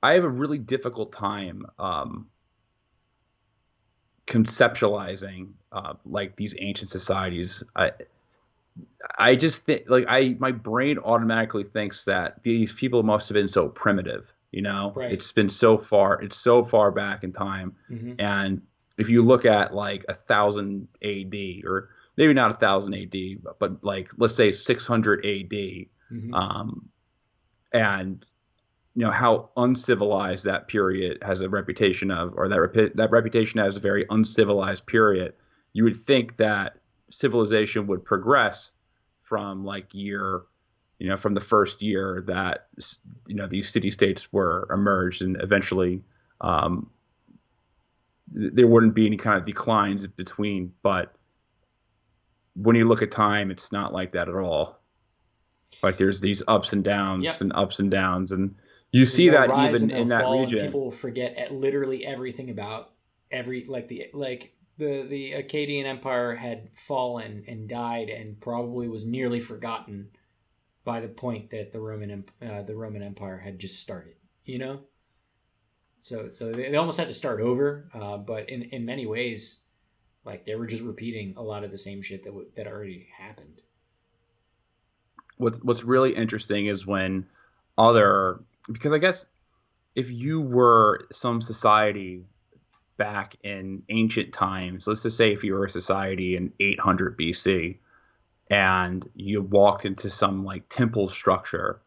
I have a really difficult time um conceptualizing uh, like these ancient societies. I I just think like I my brain automatically thinks that these people must have been so primitive, you know? Right. It's been so far it's so far back in time hmm and if you look at like a thousand AD or maybe not a thousand AD, but, but like let's say 600 AD, hmm um, and you know how uncivilized that period has a reputation of, or that repu- that reputation has a very uncivilized period. You would think that civilization would progress from like year, you know, from the first year that you know these city states were emerged, and eventually um, there wouldn't be any kind of declines in between. But when you look at time, it's not like that at all. Like there's these ups and downs Yep. and ups and downs, and you see that even in that region. People will forget at literally everything about every like the like the the Akkadian Empire had fallen and died and probably was nearly forgotten by the point that the Roman uh, the Roman Empire had just started. You know, so so they, they almost had to start over. Uh, but in in many ways, like they were just repeating a lot of the same shit that w- that already happened. what's what's really interesting is when other because I guess if you were some society back in ancient times, let's just say if you were a society in 800 BC and you walked into some like temple structure,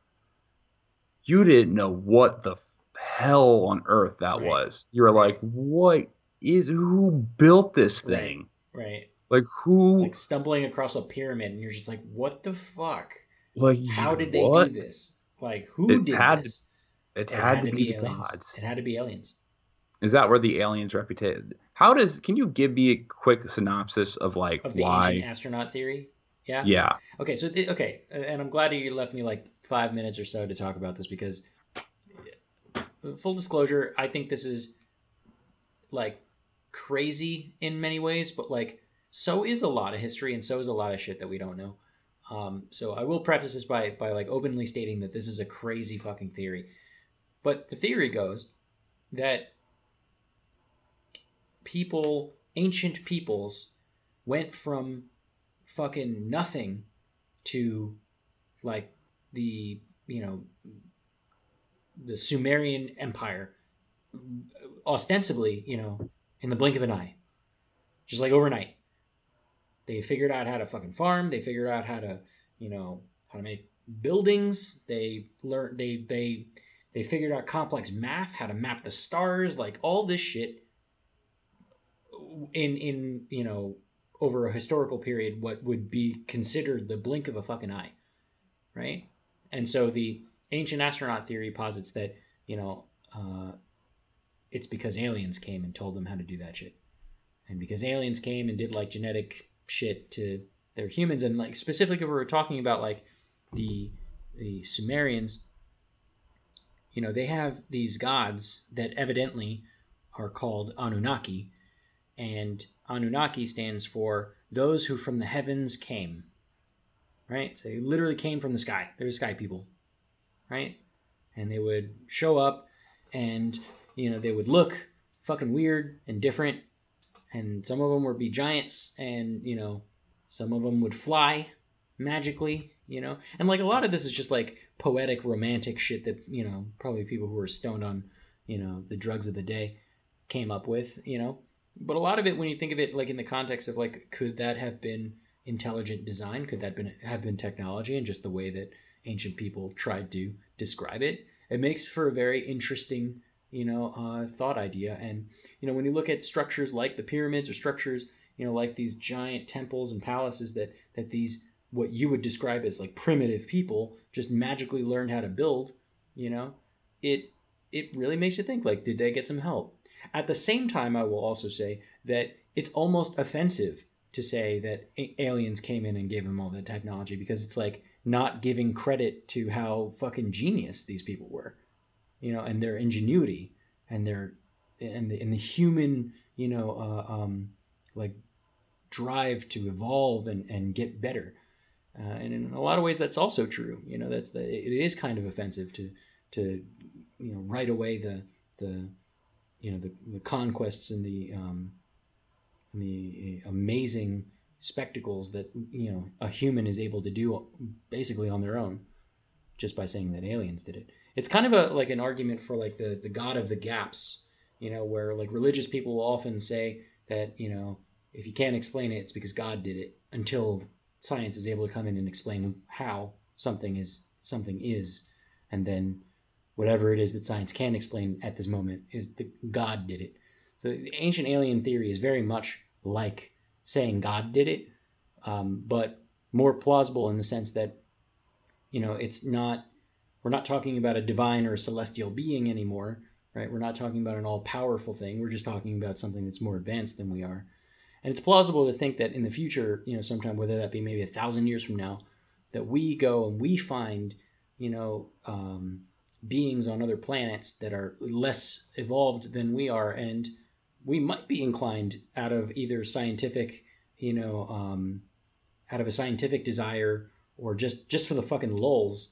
you didn't know what the hell on earth that Right. was. You were like, what is who built this thing? Right, Like who like stumbling across a pyramid, and you're just like, "What the fuck? like How did they what? do this? Like, who It did had this? It had, to, be, the aliens. gods. It had to be aliens. Is that where the aliens reputation? How does? Can you give me a quick synopsis of like Of the why? ancient astronaut theory. Yeah. Yeah, Okay. So th- okay, and I'm glad you left me like five minutes or so to talk about this because, uh, full disclosure, I think this is like crazy in many ways, but like so is a lot of history and so is a lot of shit that we don't know. Um, so I will preface this by by like openly stating that this is a crazy fucking theory. But the theory goes that people, ancient peoples, went from fucking nothing to like the you know the Sumerian Empire, ostensibly, you know, in the blink of an eye, just like overnight. They figured out how to fucking farm. They figured out how to, you know, how to make buildings. They learned. They they they figured out complex math, how to map the stars, like all this shit. In in you know over a historical period, what would be considered the blink of a fucking eye, right? And so the ancient astronaut theory posits that you know uh, it's because aliens came and told them how to do that shit, and because aliens came and did like genetic shit to their humans, and like specifically if we were talking about like the the Sumerians, you know, they have these gods that evidently are called Anunnaki, and Anunnaki stands for those who from the heavens came. Right? So they literally came from the sky. They're the sky people. Right? And they would show up and, you know, they would look fucking weird and different. And some of them would be giants and, you know, some of them would fly magically, you know. And like a lot of this is just like poetic, romantic shit that, you know, probably people who were stoned on, you know, the drugs of the day came up with, you know? But a lot of it when you think of it like in the context of like could that have been intelligent design? Could that been have been technology and just the way that ancient people tried to describe it? It makes for a very interesting you know, uh, thought idea. And you know, when you look at structures like the pyramids or structures, you know, like these giant temples and palaces that that these what you would describe as like primitive people just magically learned how to build, you know, it it really makes you think like, did they get some help? At the same time, I will also say that it's almost offensive to say that aliens came in and gave them all that technology because it's like not giving credit to how fucking genius these people were, you know, and their ingenuity and their and the, and the human, you know, uh, um, like drive to evolve and, and get better. Uh, and in a lot of ways, that's also true. You know, that's the it is kind of offensive to to you know right away the the you know the, the conquests and the um, the amazing spectacles that you know a human is able to do basically on their own just by saying that aliens did it it's kind of a like an argument for like the the god of the gaps you know where like religious people often say that you know if you can't explain it it's because god did it until science is able to come in and explain how something is something is and then whatever it is that science can explain at this moment is the God did it. So the ancient alien theory is very much like saying God did it, um, but more plausible in the sense that you know it's not we're not talking about a divine or a celestial being anymore, right? We're not talking about an all powerful thing. We're just talking about something that's more advanced than we are. And it's plausible to think that in the future, you know, sometime whether that be maybe a thousand years from now, that we go and we find, you know, um, beings on other planets that are less evolved than we are, and we might be inclined out of either scientific, you know, um, out of a scientific desire or just just for the fucking lulls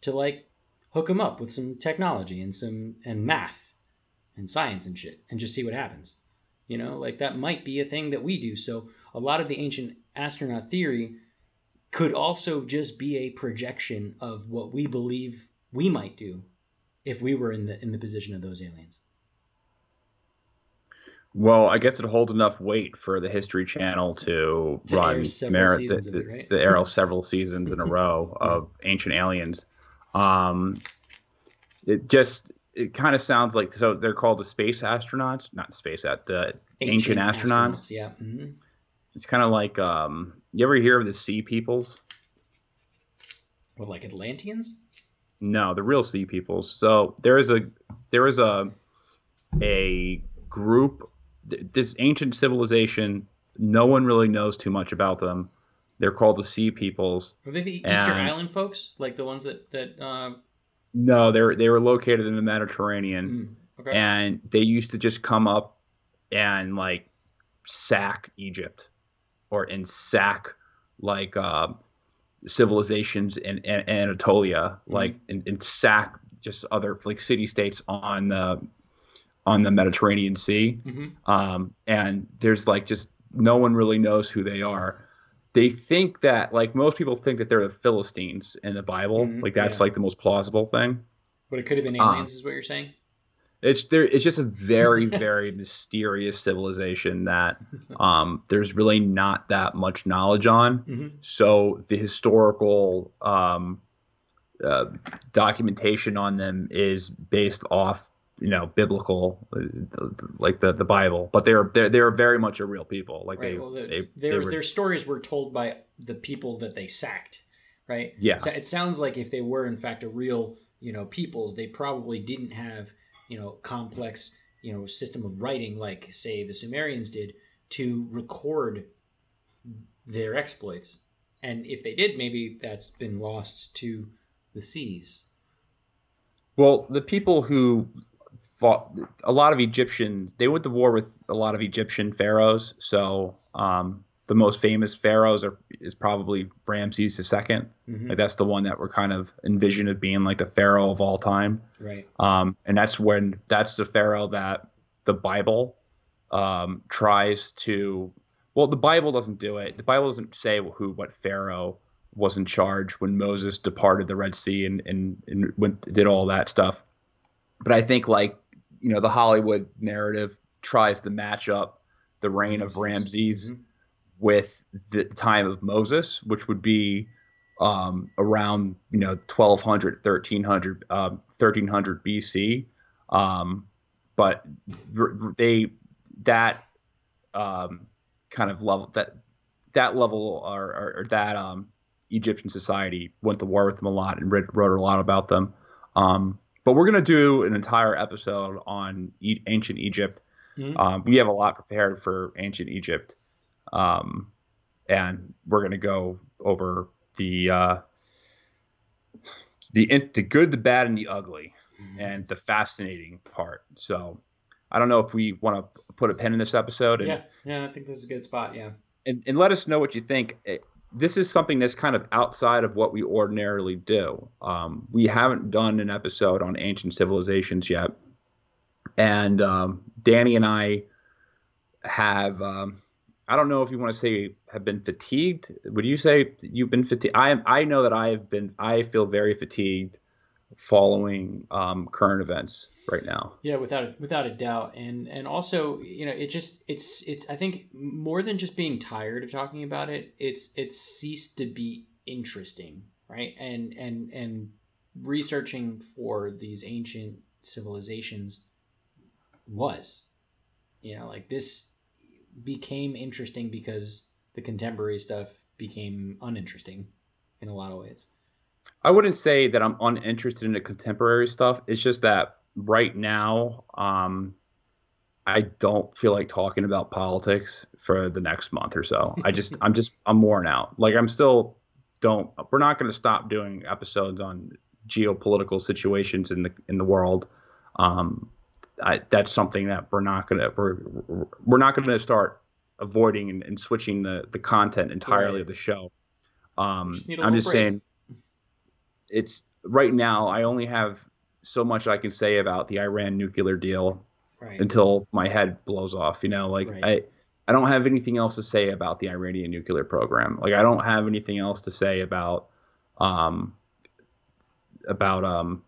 to like hook them up with some technology and some and math and science and shit and just see what happens. You know, like that might be a thing that we do. So a lot of the ancient astronaut theory could also just be a projection of what we believe we might do if we were in the in the position of those aliens. Well, I guess it holds enough weight for the History Channel to, to run merit the, it, right? the, arrow several seasons in a row of Ancient Aliens. Um, it just it kind of sounds like so they're called the space astronauts, not space at the ancient, ancient astronauts. astronauts. Yeah. Mm-hmm. It's kind of like um, you ever hear of the Sea Peoples? What, like Atlanteans? No, the real sea peoples. So there is a there is a a group this ancient civilization no one really knows too much about them. They're called the Sea Peoples. Are they the Easter and, Island folks, like the ones that that? Uh... No, they're they were located in the Mediterranean, mm, okay. and they used to just come up and like sack Egypt, or and sack like uh, civilizations in, in Anatolia, mm-hmm. like and, and, sack just other like city states on the on the Mediterranean Sea. Mm-hmm. Um, and there's like just no one really knows who they are. They think that like most people think that they're the Philistines in the Bible. Mm-hmm. Like that's yeah. like the most plausible thing. But it could have been aliens, um, is what you're saying. It's there. It's just a very, very mysterious civilization that um, there's really not that much knowledge on. Mm-hmm. So the historical um, uh, documentation on them is based off, you know, biblical, uh, like the the Bible. But they're they're they're very much a real people. Like right. they, well, they, their they were, their stories were told by the people that they sacked, right? Yeah. So it sounds like if they were in fact a real, you know, peoples, they probably didn't have you know complex you know system of writing like say the Sumerians did to record their exploits. And if they did, maybe that's been lost to the seas. Well, the people who fought a lot of Egyptian, they went to war with a lot of Egyptian pharaohs. So um, the most famous pharaohs are is probably Ramses II. Mm-hmm. Like that's the one that we're kind of envisioned as being like the pharaoh of all time. Right. Um, and that's when that's the pharaoh that the Bible um, tries to. Well, the Bible doesn't do it. The Bible doesn't say who what pharaoh was in charge when Moses departed the Red Sea and and, and went, did all that stuff. But I think like you know the Hollywood narrative tries to match up the reign of Ramses. Mm-hmm with the time of Moses, which would be um, around you know 1200, 1300, um, 1300 BC. Um, but they that um, kind of level that that level or, or, or that um, Egyptian society went to war with them a lot and wrote, wrote a lot about them. Um, but we're going to do an entire episode on e- ancient Egypt. Mm-hmm. Um, we have a lot prepared for ancient Egypt, um, and we're going to go over the uh, the the good, the bad, and the ugly, mm-hmm. and the fascinating part. So, I don't know if we want to put a pin in this episode. And, yeah, yeah, I think this is a good spot. Yeah, and, and let us know what you think this is something that's kind of outside of what we ordinarily do. Um, we haven't done an episode on ancient civilizations yet, and um, Danny and I have. Um, I don't know if you want to say have been fatigued. Would you say you've been fatigued? I I know that I have been. I feel very fatigued following um, current events right now. Yeah, without a, without a doubt, and and also you know it just it's it's I think more than just being tired of talking about it, it's it's ceased to be interesting, right? And and and researching for these ancient civilizations was, you know, like this became interesting because the contemporary stuff became uninteresting in a lot of ways. I wouldn't say that I'm uninterested in the contemporary stuff. It's just that right now, um, I don't feel like talking about politics for the next month or so. I just, I'm just, I'm worn out. Like I'm still don't. We're not going to stop doing episodes on geopolitical situations in the in the world. Um, I, that's something that we're not going to we're we're not going to start avoiding and, and, switching the the content entirely right. of the show. Um, just I'm just break. saying it's right now. I only have so much I can say about the Iran nuclear deal right. until my head blows off. You know, like right. I. I don't have anything else to say about the Iranian nuclear program. Like I don't have anything else to say about um about um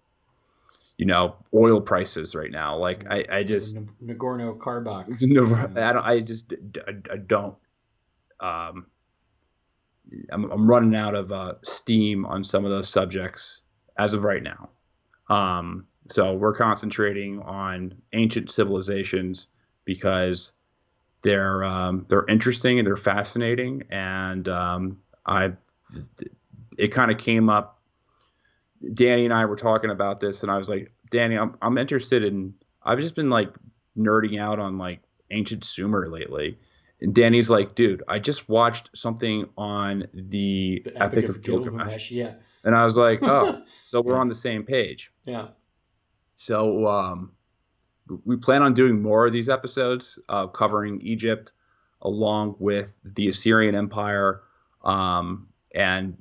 you know oil prices right now. Like I, I just Nagorno Karabakh. I don't. I just I, I don't. Um, I'm, I'm running out of uh, steam on some of those subjects as of right now. Um, so we're concentrating on ancient civilizations because they're um, they're interesting and they're fascinating, and um, I it kind of came up. Danny and I were talking about this, and I was like, Danny, I'm I'm interested in. I've just been like nerding out on like ancient Sumer lately, and Danny's like, dude, I just watched something on the, the Epic, Epic, of, Gilgamesh. Gilgamesh. Yeah. And I was like, oh, so we're yeah. on the same page. Yeah. So um, we plan on doing more of these episodes uh, covering Egypt along with the Assyrian Empire um, and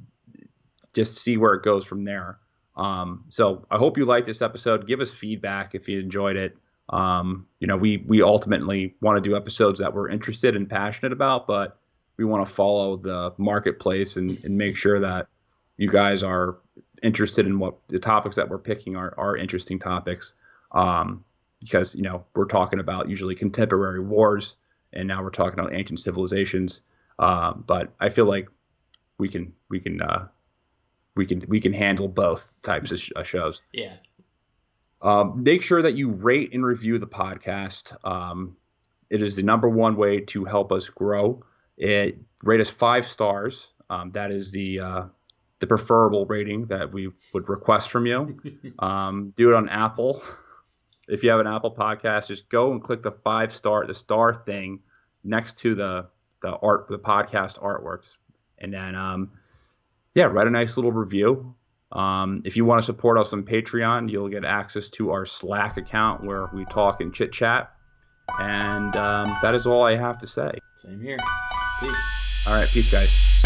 just see where it goes from there. Um, so I hope you like this episode. Give us feedback if you enjoyed it. Um, you know, we we ultimately want to do episodes that we're interested and passionate about, but we want to follow the marketplace and, and make sure that you guys are interested in what the topics that we're picking are, are interesting topics. Um, because you know we're talking about usually contemporary wars, and now we're talking about ancient civilizations. Uh, but I feel like we can we can uh, we can we can handle both types of sh- shows. Yeah, um, make sure that you rate and review the podcast. Um, it is the number one way to help us grow. It rate us five stars. Um, that is the uh, the preferable rating that we would request from you. Um, do it on Apple. If you have an Apple podcast, just go and click the five star the star thing next to the the art the podcast artworks, and then um, yeah, write a nice little review. Um, if you want to support us on Patreon, you'll get access to our Slack account where we talk and chit chat. And um, that is all I have to say. Same here. Peace. All right. Peace, guys.